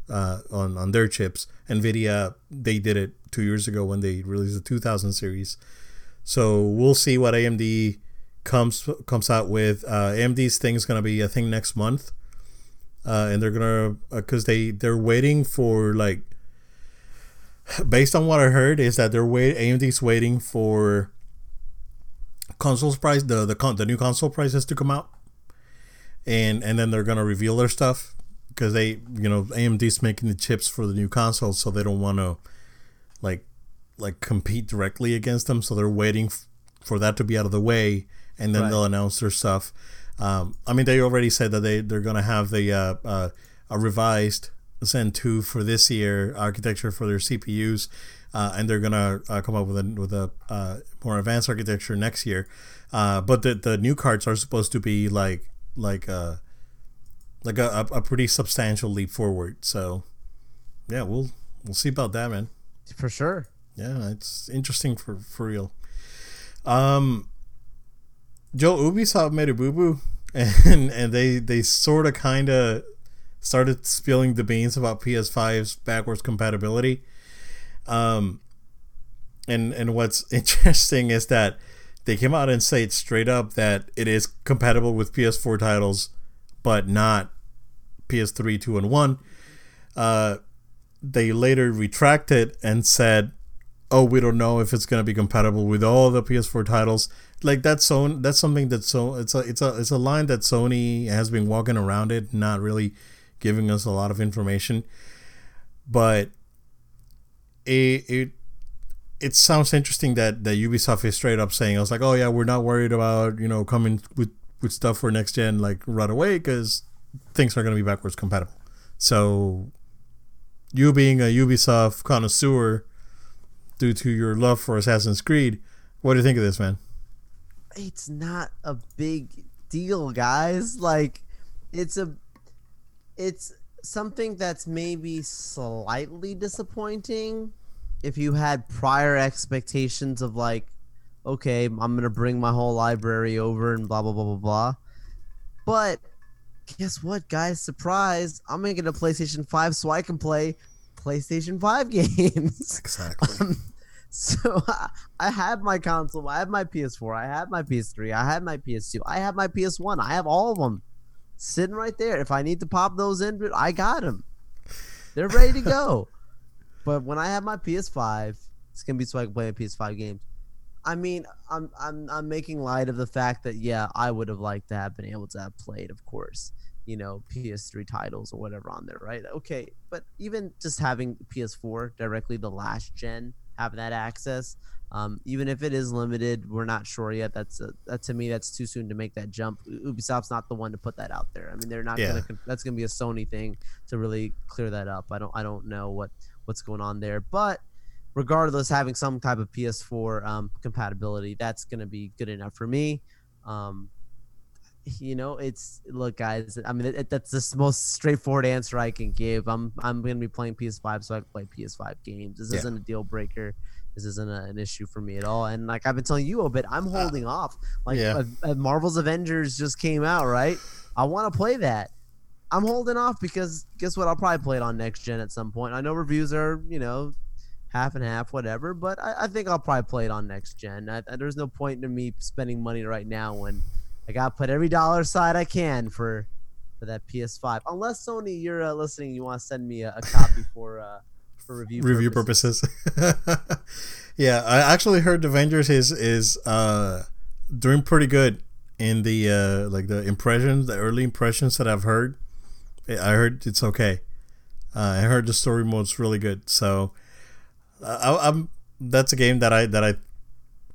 uh, on on their chips. Nvidia they did it two years ago when they released the 2000 series. So we'll see what AMD comes comes out with. Uh, AMD's thing is gonna be I think next month, uh, and they're gonna because uh, they they're waiting for like based on what I heard is that they're wait AMD's waiting for consoles price the the con- the new console prices to come out, and and then they're gonna reveal their stuff because they you know AMD's making the chips for the new consoles, so they don't want to like like compete directly against them. So they're waiting f- for that to be out of the way, and then right. they'll announce their stuff. Um, I mean, they already said that they they're gonna have the uh, uh, a revised Zen 2 for this year architecture for their CPUs, uh, and they're gonna uh, come up with a with a uh, more advanced architecture next year. Uh, but the the new cards are supposed to be like like a uh, like a, a pretty substantial leap forward. So yeah, we'll we'll see about that, man. For sure. Yeah, it's interesting for for real. Um, Joe Ubisoft made a boo boo, *laughs* and and they they sort of kind of started spilling the beans about PS5's backwards compatibility. Um, and and what's *laughs* interesting is that they came out and say it straight up that it is compatible with PS4 titles, but not PS3, 2, and 1. Uh, they later retracted and said, "Oh, we don't know if it's going to be compatible with all the PS4 titles." Like that's so that's something that so it's a it's a it's a line that Sony has been walking around it, not really giving us a lot of information. But it it it sounds interesting that that Ubisoft is straight up saying, "I was like, oh yeah, we're not worried about you know coming with with stuff for next gen like right away because things are going to be backwards compatible." So you being a Ubisoft connoisseur due to your love for Assassin's Creed, what do you think of this, man? It's not a big deal, guys. Like it's a it's something that's maybe slightly disappointing if you had prior expectations of like okay i'm gonna bring my whole library over and blah blah blah blah blah but guess what guys surprise i'm gonna get a playstation 5 so i can play playstation 5 *laughs* games exactly um, so I, *laughs* I have my console i have my ps4 i have my ps3 i have my ps2 i have my ps1 i have all of them sitting right there. If I need to pop those in, I got them. They're ready to go. But when I have my PS5, it's gonna be so I can play PS5 games. I mean, I'm I'm I'm making light of the fact that yeah, I would have liked to have been able to have played, of course, you know, PS3 titles or whatever on there, right? Okay, but even just having PS4 directly the last gen, having that access, um, even if it is limited, we're not sure yet. That's a, that to me, that's too soon to make that jump. Ubisoft's not the one to put that out there. I mean, they're not yeah. gonna. That's gonna be a Sony thing to really clear that up. I don't. I don't know what what's going on there, but regardless, having some type of PS4 um, compatibility, that's gonna be good enough for me. Um, you know, it's look, guys. I mean, it, that's the most straightforward answer I can give. I'm I'm gonna be playing PS5, so I can play PS5 games. This yeah. isn't a deal breaker this isn't a, an issue for me at all. And like I've been telling you a bit, I'm uh, holding uh, off. Like yeah. Marvel's Avengers just came out, right? I want to play that. I'm holding off because guess what? I'll probably play it on next gen at some point. I know reviews are, you know, half and half, whatever, but I, I think I'll probably play it on next gen. I, there's no point in me spending money right now when I got to put every dollar aside I can for for that PS5. Unless Sony, you're uh, listening, you want to send me a, a copy for. Uh, for review review purposes. purposes. *laughs* yeah, I actually heard Avengers is is uh, doing pretty good in the uh, like the impressions, the early impressions that I've heard. I heard it's okay. Uh, I heard the story mode's really good. So uh, I, am that's a game that I that I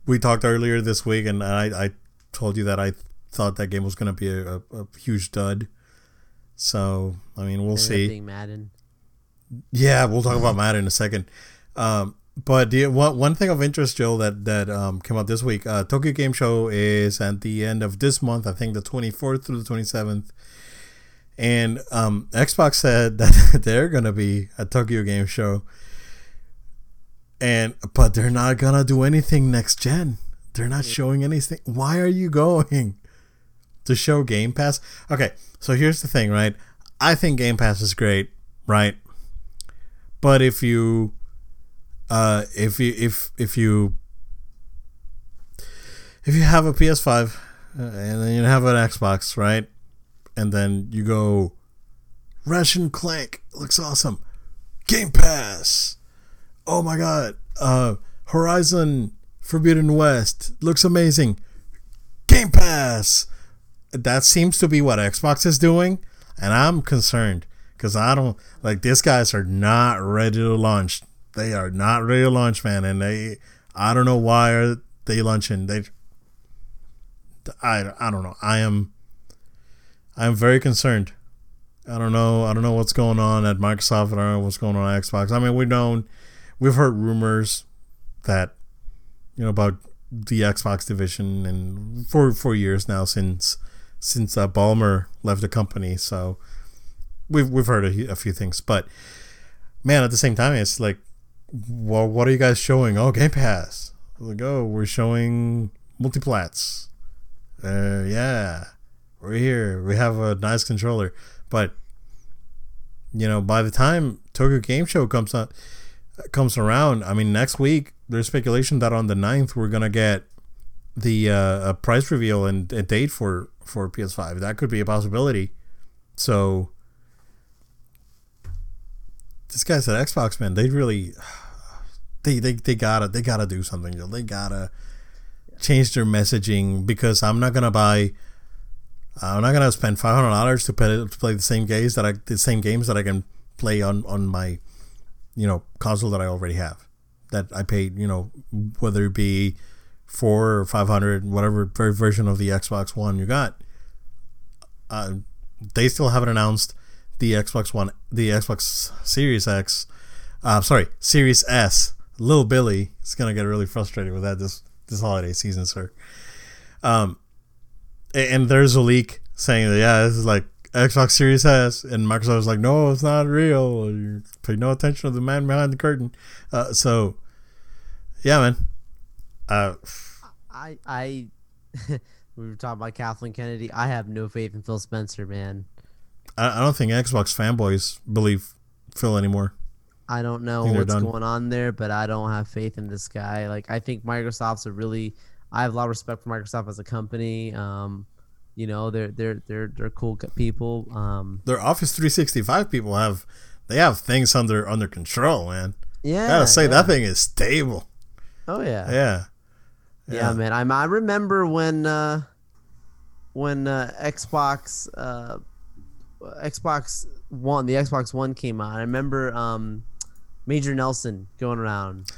we talked earlier this week, and I I told you that I thought that game was going to be a, a, a, huge dud. So I mean, we'll see. Madden. Yeah, we'll talk about Madden in a second. Um, but the one one thing of interest, Joe, that that um, came out this week, uh, Tokyo Game Show is at the end of this month. I think the twenty fourth through the twenty seventh. And um, Xbox said *laughs* that they're gonna be a Tokyo Game Show. and but they're not gonna do anything next gen. They're not showing anything. Why are you going to show Game Pass? Okay, so here's the thing, right? I think Game Pass is great, right? But if you, uh, if you if if you if you have a PS5 uh, and then you have an Xbox, right? And then you go, and Clank looks awesome. Game Pass. Oh my god. Uh, Horizon Forbidden West looks amazing. Game Pass. That seems to be what Xbox is doing, and I'm concerned because I don't like these guys are not ready to launch. They are not ready to launch, man, and they I don't know why are they launching. They I I don't know. I am I am very concerned. I don't know. I don't know what's going on at Microsoft. I don't know what's going on at Xbox. I mean, we've known, we've heard rumors that, you know, about the Xbox division, and for for years now since since uh, Ballmer left the company. So we've we've heard a, a few things, but man, at the same time, it's like, well, what are you guys showing? Oh, Game Pass. Like, oh, we're showing multiplats. Uh, yeah, we're here. We have a nice controller, but you know, by the time Tokyo Game Show comes up, comes around, I mean, next week there's speculation that on the 9th we're gonna get the uh, a price reveal and a date for for PS5. That could be a possibility. So this guy's at Xbox, man. They really they they, they gotta they gotta do something. They gotta change their messaging because I'm not gonna buy. I'm not gonna spend five hundred dollars to play the same games that I the same games that I can play on on my, you know, console that I already have, that I paid. You know, whether it be four or five hundred, whatever version of the Xbox One you got. Uh, they still haven't announced the Xbox One, the Xbox Series X. Uh, sorry, Series S. Little Billy is gonna get really frustrated with that this this holiday season, sir. Um, and there's a leak saying that yeah, this is like Xbox Series S, and Microsoft was like, no, it's not real. You pay no attention to the man behind the curtain. Uh, so, yeah, man. Uh, I I *laughs* we were talking about Kathleen Kennedy. I have no faith in Phil Spencer, man. I, I don't think Xbox fanboys believe Phil anymore. I don't know what's going on there, but I don't have faith in this guy. Like I think Microsoft's a really I have a lot of respect for Microsoft as a company. Um, you know, they're they're they're they're cool people. Um, their Office 365 people have they have things under under control, man. Yeah, I gotta say yeah. that thing is stable. Oh yeah, yeah, yeah, yeah man. I'm, I remember when uh, when uh, Xbox uh, Xbox One, the Xbox One came out. I remember um, Major Nelson going around,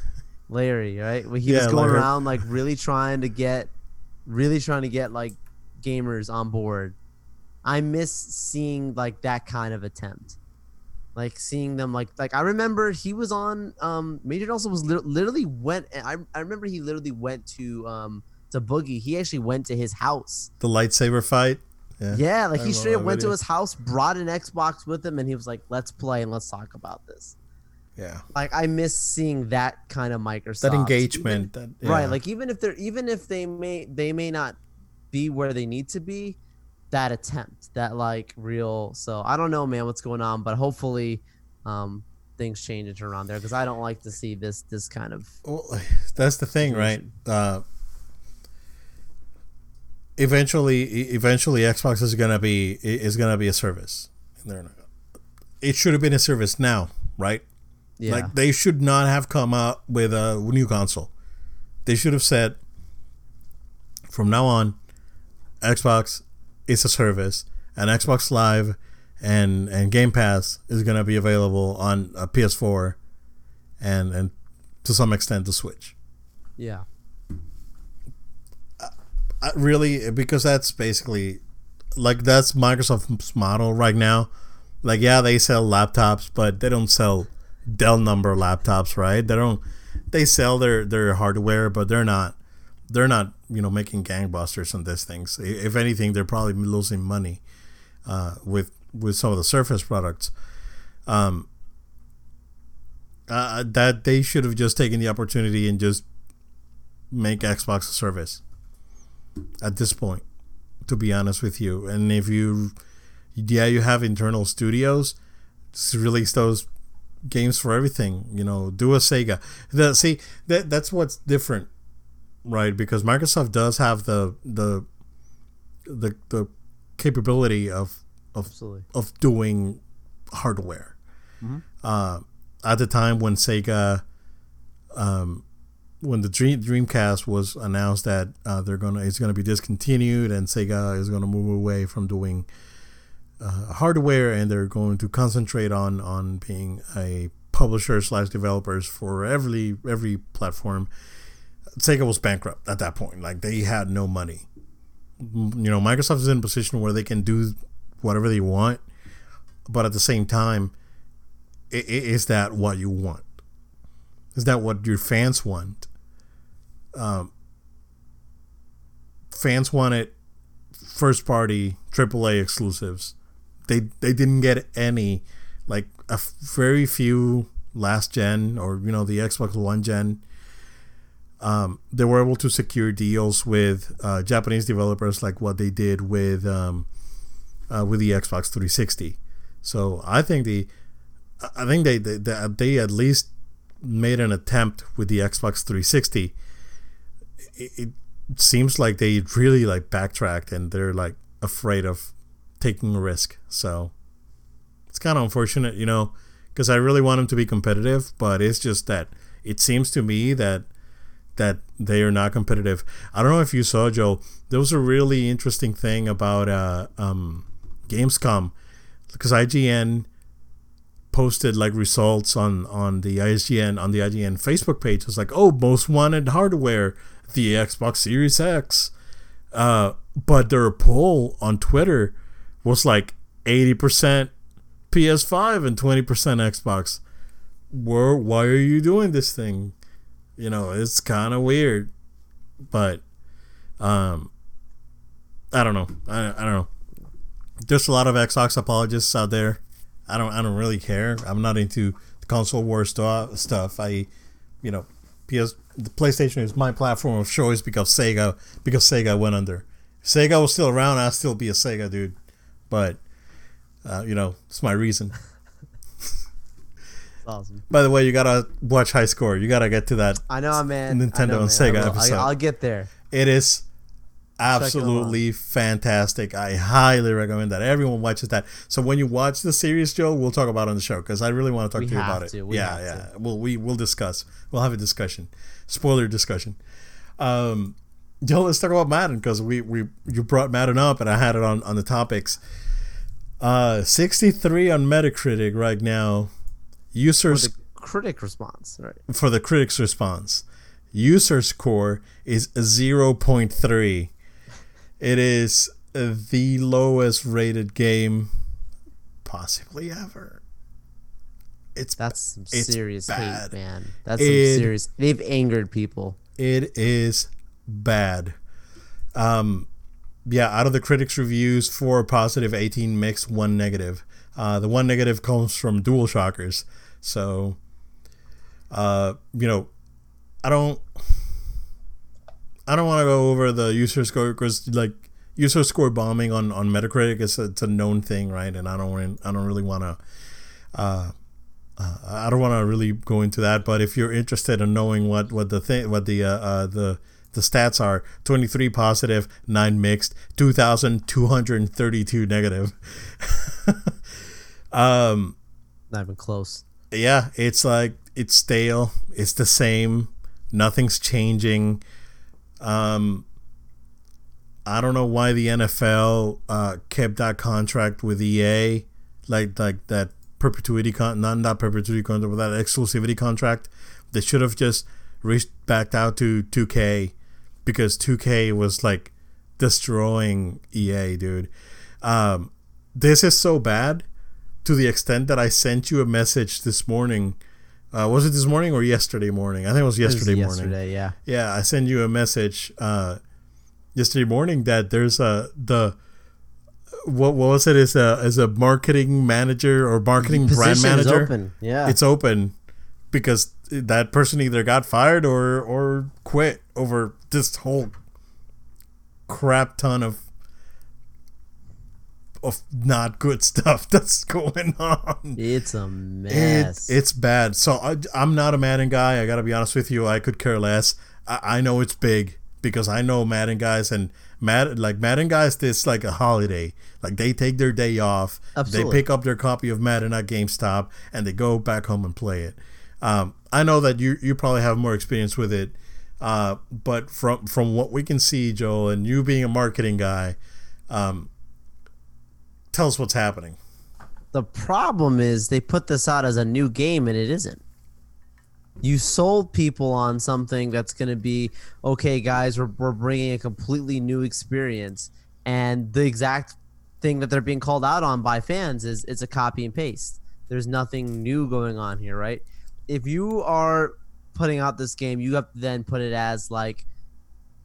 Larry, right? He yeah, was going Larry. around like really trying to get, really trying to get like gamers on board. I miss seeing like that kind of attempt, like seeing them like like I remember he was on um Major Nelson was li- literally went. I I remember he literally went to um to Boogie. He actually went to his house. The lightsaber fight. Yeah, yeah like I he straight up went video. to his house, brought an Xbox with him, and he was like, "Let's play and let's talk about this." Yeah. Like I miss seeing that kind of Microsoft. That engagement. Even, that, yeah. Right. Like even if they're even if they may they may not be where they need to be, that attempt, that like real so I don't know man what's going on, but hopefully um things change and turn around there because I don't like to see this this kind of well, that's the thing, right? Uh eventually eventually Xbox is gonna be is gonna be a service. It should have been a service now, right? Yeah. Like they should not have come out with a new console. They should have said from now on, Xbox is a service, and Xbox Live and and Game Pass is gonna be available on a PS4, and and to some extent the Switch. Yeah. I, I really, because that's basically like that's Microsoft's model right now. Like, yeah, they sell laptops, but they don't sell Dell number laptops, right? They don't they sell their their hardware, but they're not they're not you know making gangbusters on these things. If anything, they're probably losing money uh, with with some of the Surface products. Um, Uh, that they should have just taken the opportunity and just make Xbox a service at this point, to be honest with you. And if you, yeah, you have internal studios, just release those games for everything. You know, do a Sega. The, see, that that's what's different, right? Because Microsoft does have the the the the capability of of Absolutely. of doing hardware. Mm-hmm. Uh, at the time when Sega, um, when the Dream Dreamcast was announced that uh, they're gonna it's gonna be discontinued and Sega is gonna move away from doing uh, hardware and they're going to concentrate on on being a publisher slash developers for every every platform. Sega was bankrupt at that point. Like they had no money. You know, Microsoft is in a position where they can do whatever they want, but at the same time, is that what you want? Is that what your fans want? Um, fans wanted first party AAA exclusives. They they didn't get any, like a f- very few last gen or you know the Xbox One gen. Um, they were able to secure deals with uh, Japanese developers, like what they did with um, uh, with the Xbox 360. So I think the I think they they, they at least made an attempt with the Xbox 360. It, it seems like they really like backtracked and they're like afraid of taking a risk. So it's kind of unfortunate, you know, because I really want them to be competitive, but it's just that it seems to me that that they are not competitive. I don't know if you saw Joe. There was a really interesting thing about uh, um, Gamescom because IGN posted like results on on the IGN on the IGN Facebook page. It was like, oh, most wanted hardware, the Xbox Series X. Uh, but their poll on Twitter was like eighty percent PS5 and twenty percent Xbox. Where why are you doing this thing? You know, it's kind of weird, but um, I don't know. I, I don't know. There's a lot of Xbox apologists out there. I don't I don't really care. I'm not into the console war stu- stuff. I, you know, PS the PlayStation is my platform of choice because Sega because Sega went under. If Sega was still around, I'd still be a Sega dude. But uh, you know, it's my reason. Awesome. By the way, you gotta watch High Score. You gotta get to that. I know, man. Nintendo know, and man. Sega I will. episode. I, will get there. It is absolutely fantastic. I highly recommend that everyone watches that. So when you watch the series, Joe, we'll talk about it on the show because I really want to talk We to you about it. We yeah, yeah. to. Well, we we'll discuss. We'll have a discussion. Spoiler discussion. Um, Joe, let's talk about Madden because we we you brought Madden up and I had it on on the topics. Uh, 63 on Metacritic right now. For Users the critic response, right? for the critics' response. User score is 0.3. It is the lowest rated game possibly ever. It's That's some It's serious bad. hate, man. That's It- some serious. They've angered people. it is bad. Um, yeah, out of the critics' reviews, four positive, 18 mixed, one negative. Uh, the one negative comes from DualShockers. So, uh, you know, I don't, I don't want to go over the user score because like user score bombing on on Metacritic is a, it's a known thing, right? And I don't, I don't really want to. Uh, uh, I don't want to really go into that, but if you're interested in knowing what what the thing, what the uh, uh, the the stats are, 23 positive, nine mixed, 2,232 negative. *laughs* um, Not even close. yeah, it's like it's stale. It's the same. Nothing's changing. Um, I don't know why the NFL uh, kept that contract with EA, like like that perpetuity con not not perpetuity contract, but that exclusivity contract. They should have just reached back out to 2K because 2K was like destroying EA, dude. Um, this is so bad to the extent that I sent you a message this morning. Uh, was it this morning or yesterday morning? I think it was It was yesterday morning. Yesterday, yeah. Yeah, I sent you a message uh, yesterday morning that there's a the what, what was it? Is a is a marketing manager or marketing brand manager? open. Yeah. It's open because that person either got fired or or quit over this whole crap ton of of not good *laughs* stuff that's going on. It's a mess. It, it's bad. So I, am not a Madden guy. I got to be honest with you. I could care less. I, I know it's big because I know Madden guys and Mad like Madden guys. This like a holiday. Like they take their day off. Absolutely. They pick up their copy of Madden at GameStop and they go back home and play it. Um, I know that you you probably have more experience with it. Uh, but from from what we can see, Joel, and you being a marketing guy, um, tell us what's happening. The problem is they put this out as a new game and it isn't. You sold people on something that's going to be okay, guys. We're, we're bringing a completely new experience, and the exact thing that they're being called out on by fans is it's a copy and paste. There's nothing new going on here, right? If you are putting out this game, you have to then put it as like,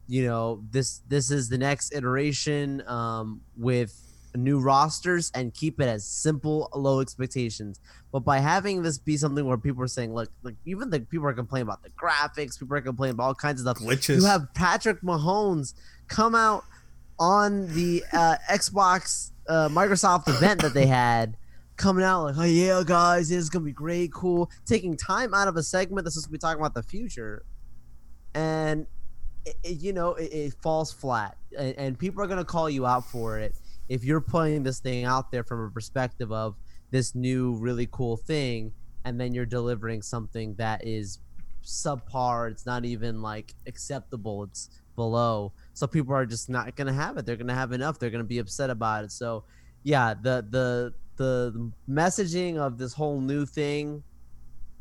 you know, this this is the next iteration um, with new rosters and keep it as simple, low expectations. But by having this be something where people are saying, look, like even the people are complaining about the graphics, people are complaining about all kinds of stuff. Glitches. You have Patrick Mahomes come out on the uh, Xbox uh, Microsoft event that they had. Coming out like, oh yeah, guys, this is gonna be great, cool. Taking time out of a segment that's supposed to be talking about the future, and it, it, you know it, it falls flat, and, and people are gonna call you out for it if you're putting this thing out there from a perspective of this new really cool thing and then you're delivering something that is subpar it's not even like acceptable it's below. So people are just not gonna have it. They're gonna have enough. They're gonna be upset about it. So yeah the the the messaging of this whole new thing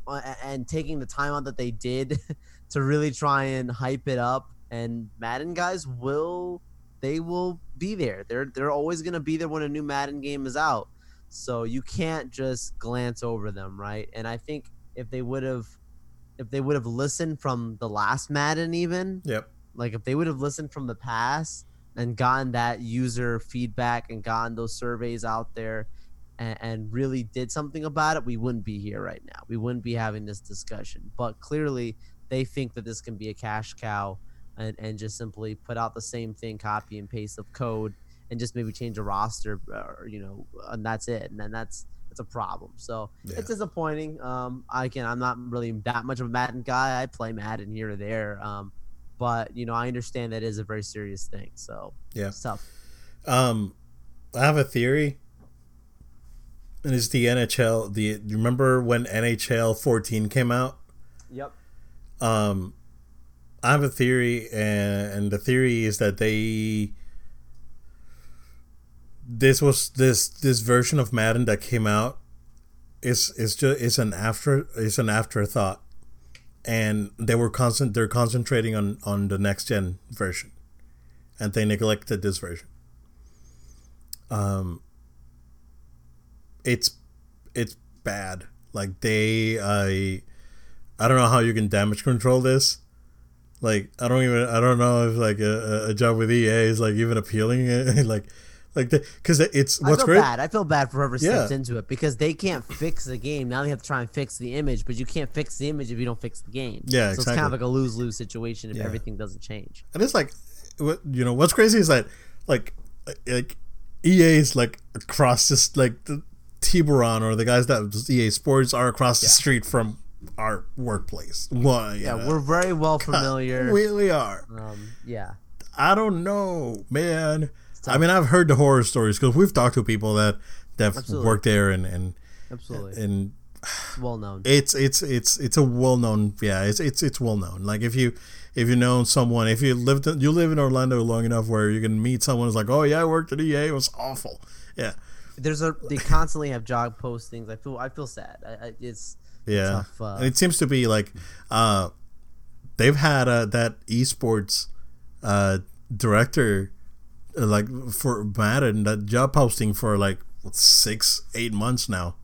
uh, and taking the time out that they did *laughs* to really try and hype it up and madden guys will they will be there. They're they're always gonna be there when a new Madden game is out. So you can't just glance over them, right? And I think if they would have if they would have listened from the last Madden even, yep. Like if they would have listened from the past and gotten that user feedback and gotten those surveys out there and, and really did something about it, we wouldn't be here right now. We wouldn't be having this discussion. But clearly they think that this can be a cash cow and, and just simply put out the same thing, copy and paste of code, and just maybe change a roster, or you know, and that's it. And then that's that's a problem. So yeah. it's disappointing. Um, again, I'm not really that much of a Madden guy. I play Madden here or there. Um, but you know, I understand that is a very serious thing. So yeah, it's tough. Um, I have a theory. And it's the NHL. The remember when NHL 14 came out? Yep. Um, I have a theory, and the theory is that they this was this this version of Madden that came out is is just is an after is an afterthought, and they were constant they're concentrating on on the next gen version, and they neglected this version. Um, it's it's bad. Like they I I don't know how you can damage control this like I don't even I don't know if like a, a job with EA is like even appealing *laughs* like like because it's what's I feel great. Bad. I feel bad for whoever steps yeah. into it because they can't fix the game. Now they have to try and fix the image, but you can't fix the image if you don't fix the game. Yeah, so exactly. it's kind of like a lose lose situation if yeah. everything doesn't change. And it's like, what you know, what's crazy is that like like EA is like across this like the Tiburon or the guys that EA Sports are across the street from our workplace. Well, yeah, know. we're very well *laughs* familiar. we, we are. Um, yeah. I don't know, man. I mean, I've heard the horror stories because we've talked to people that that worked there and and absolutely and it's well known. It's it's it's it's a well known. Yeah, it's it's it's well known. Like if you if you know someone, if you lived you live in Orlando long enough where you can meet someone who's like, oh yeah, I worked at EA. It was awful. Yeah. There's a they constantly have job postings. I feel I feel sad. I, I, it's yeah, tough, uh, it seems to be like uh, they've had uh, that esports uh, director like for Madden that job posting for like six eight months now.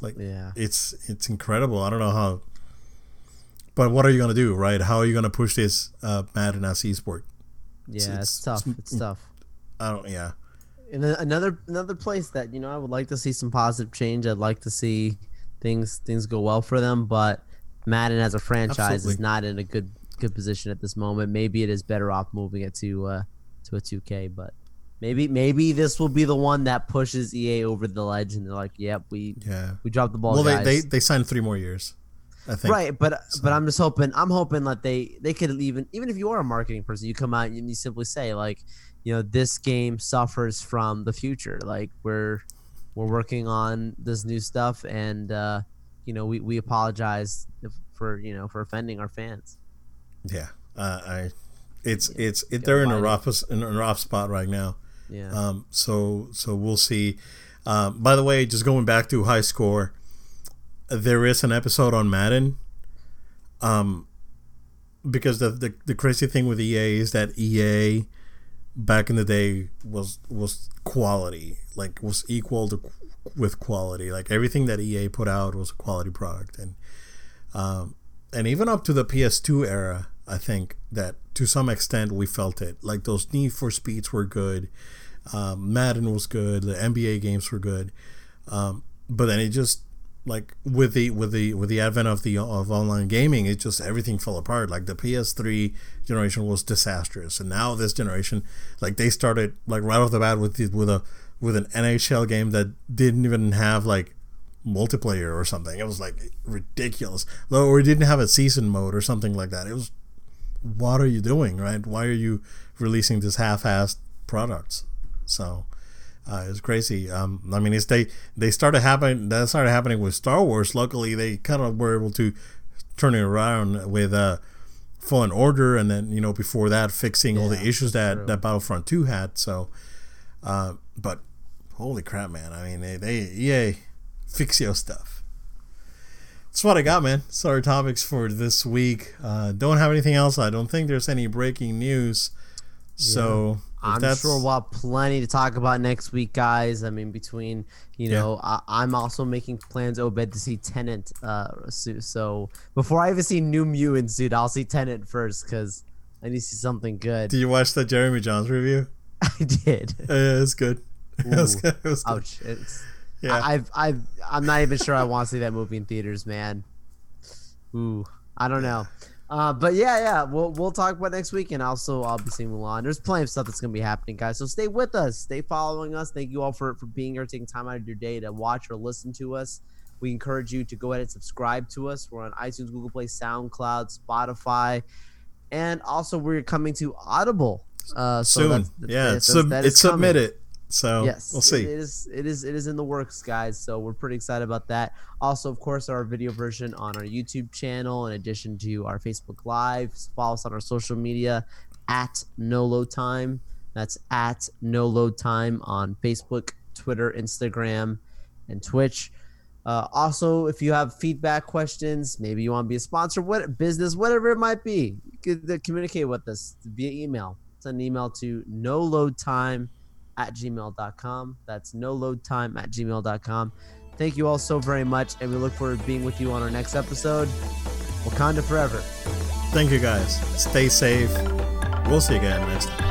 Like yeah, it's it's incredible. I don't know how, but what are you gonna do, right? How are you gonna push this uh, Madden as esport? Yeah, it's, it's, it's tough. It's, it's tough. I don't. Yeah. And another another place that you know I would like to see some positive change. I'd like to see things things go well for them. But Madden as a franchise Absolutely. is not in a good good position at this moment. Maybe it is better off moving it to uh, to a 2K, but maybe maybe this will be the one that pushes EA over the ledge, and they're like, "Yep, we Yeah. we dropped the ball." Well, they, guys. they they signed three more years. I think. right, but but I'm just hoping I'm hoping that they they could even even if you are a marketing person, you come out and you simply say like, you know, this game suffers from the future. Like we're we're working on this new stuff, and uh, you know, we we apologize for you know for offending our fans. Yeah. Uh, I. It's Yeah. it's it, they're in a rough in a rough spot right now. Yeah. Um, so so we'll see. Um, by the way, just going back to high score, there is an episode on Madden. Um, because the, the the crazy thing with EA is that EA back in the day was was quality, like was equal to with quality. Like everything that EA put out was a quality product, and um, and even up to the PS2 era, I think that to some extent we felt it. Like those Need for Speeds were good, um, Madden was good, the NBA games were good, um, but then it just like with the with the with the advent of the of online gaming, it just everything fell apart. Like the PS3 generation was disastrous, and now this generation, like they started like right off the bat with the, with a with an NHL game that didn't even have like multiplayer or something. It was like ridiculous. Or it didn't have a season mode or something like that. It was what are you doing, right? Why are you releasing this half-assed products? So uh, it's crazy. Um, I mean, it's they they started happening. That started happening with Star Wars. Luckily, they kind of were able to turn it around with uh, Fallen Order, and then you know before that, fixing all the issues that true. that Battlefront Two had. So, uh, but holy crap, man! I mean, they, they EA fix your stuff. That's what I got, man. Sorry topics for this week. Uh, don't have anything else. I don't think there's any breaking news. So if I'm that's- sure we'll have plenty to talk about next week, guys. I mean, between you Yeah. know, I, I'm also making plans, Obed, to see Tenet. Uh, so, before I even see New Mutants, dude, I'll see Tenet first because I need to see something good. Did you watch the Jeremy Jahns review? *laughs* I did. Uh, yeah, it's good. It was *laughs* good. It was good. Ouch! It's, Yeah. I, I've, I've, I'm not even sure I want to see that movie in theaters, man. Ooh, I don't know. Uh, but yeah, yeah, we'll we'll talk about next week, and also I'll be seeing Mulan. There's plenty of stuff that's gonna be happening, guys. So stay with us, stay following us. Thank you all for for being here, taking time out of your day to watch or listen to us. We encourage you to go ahead and subscribe to us. We're on iTunes, Google Play, SoundCloud, Spotify, and also we're coming to Audible uh, so Soon. that's- yeah, that's- it's, sub- it's coming. submitted. So yes we'll see. it is it is it is in the works guys so we're pretty excited about that. Also of course our video version on our youtube channel in addition to our facebook live. Follow us on our social media at no load time. That's at no load time on facebook twitter instagram and twitch. Uh, also if you have feedback questions maybe you want to be a sponsor what business whatever it might be you could uh, communicate with us via email. Send an email to no load time at gmail.com. That's no load time at gmail.com. Thank you all so very much, and we look forward to being with you on our next episode. Wakanda forever. Thank you guys. Stay safe. We'll see you again next time.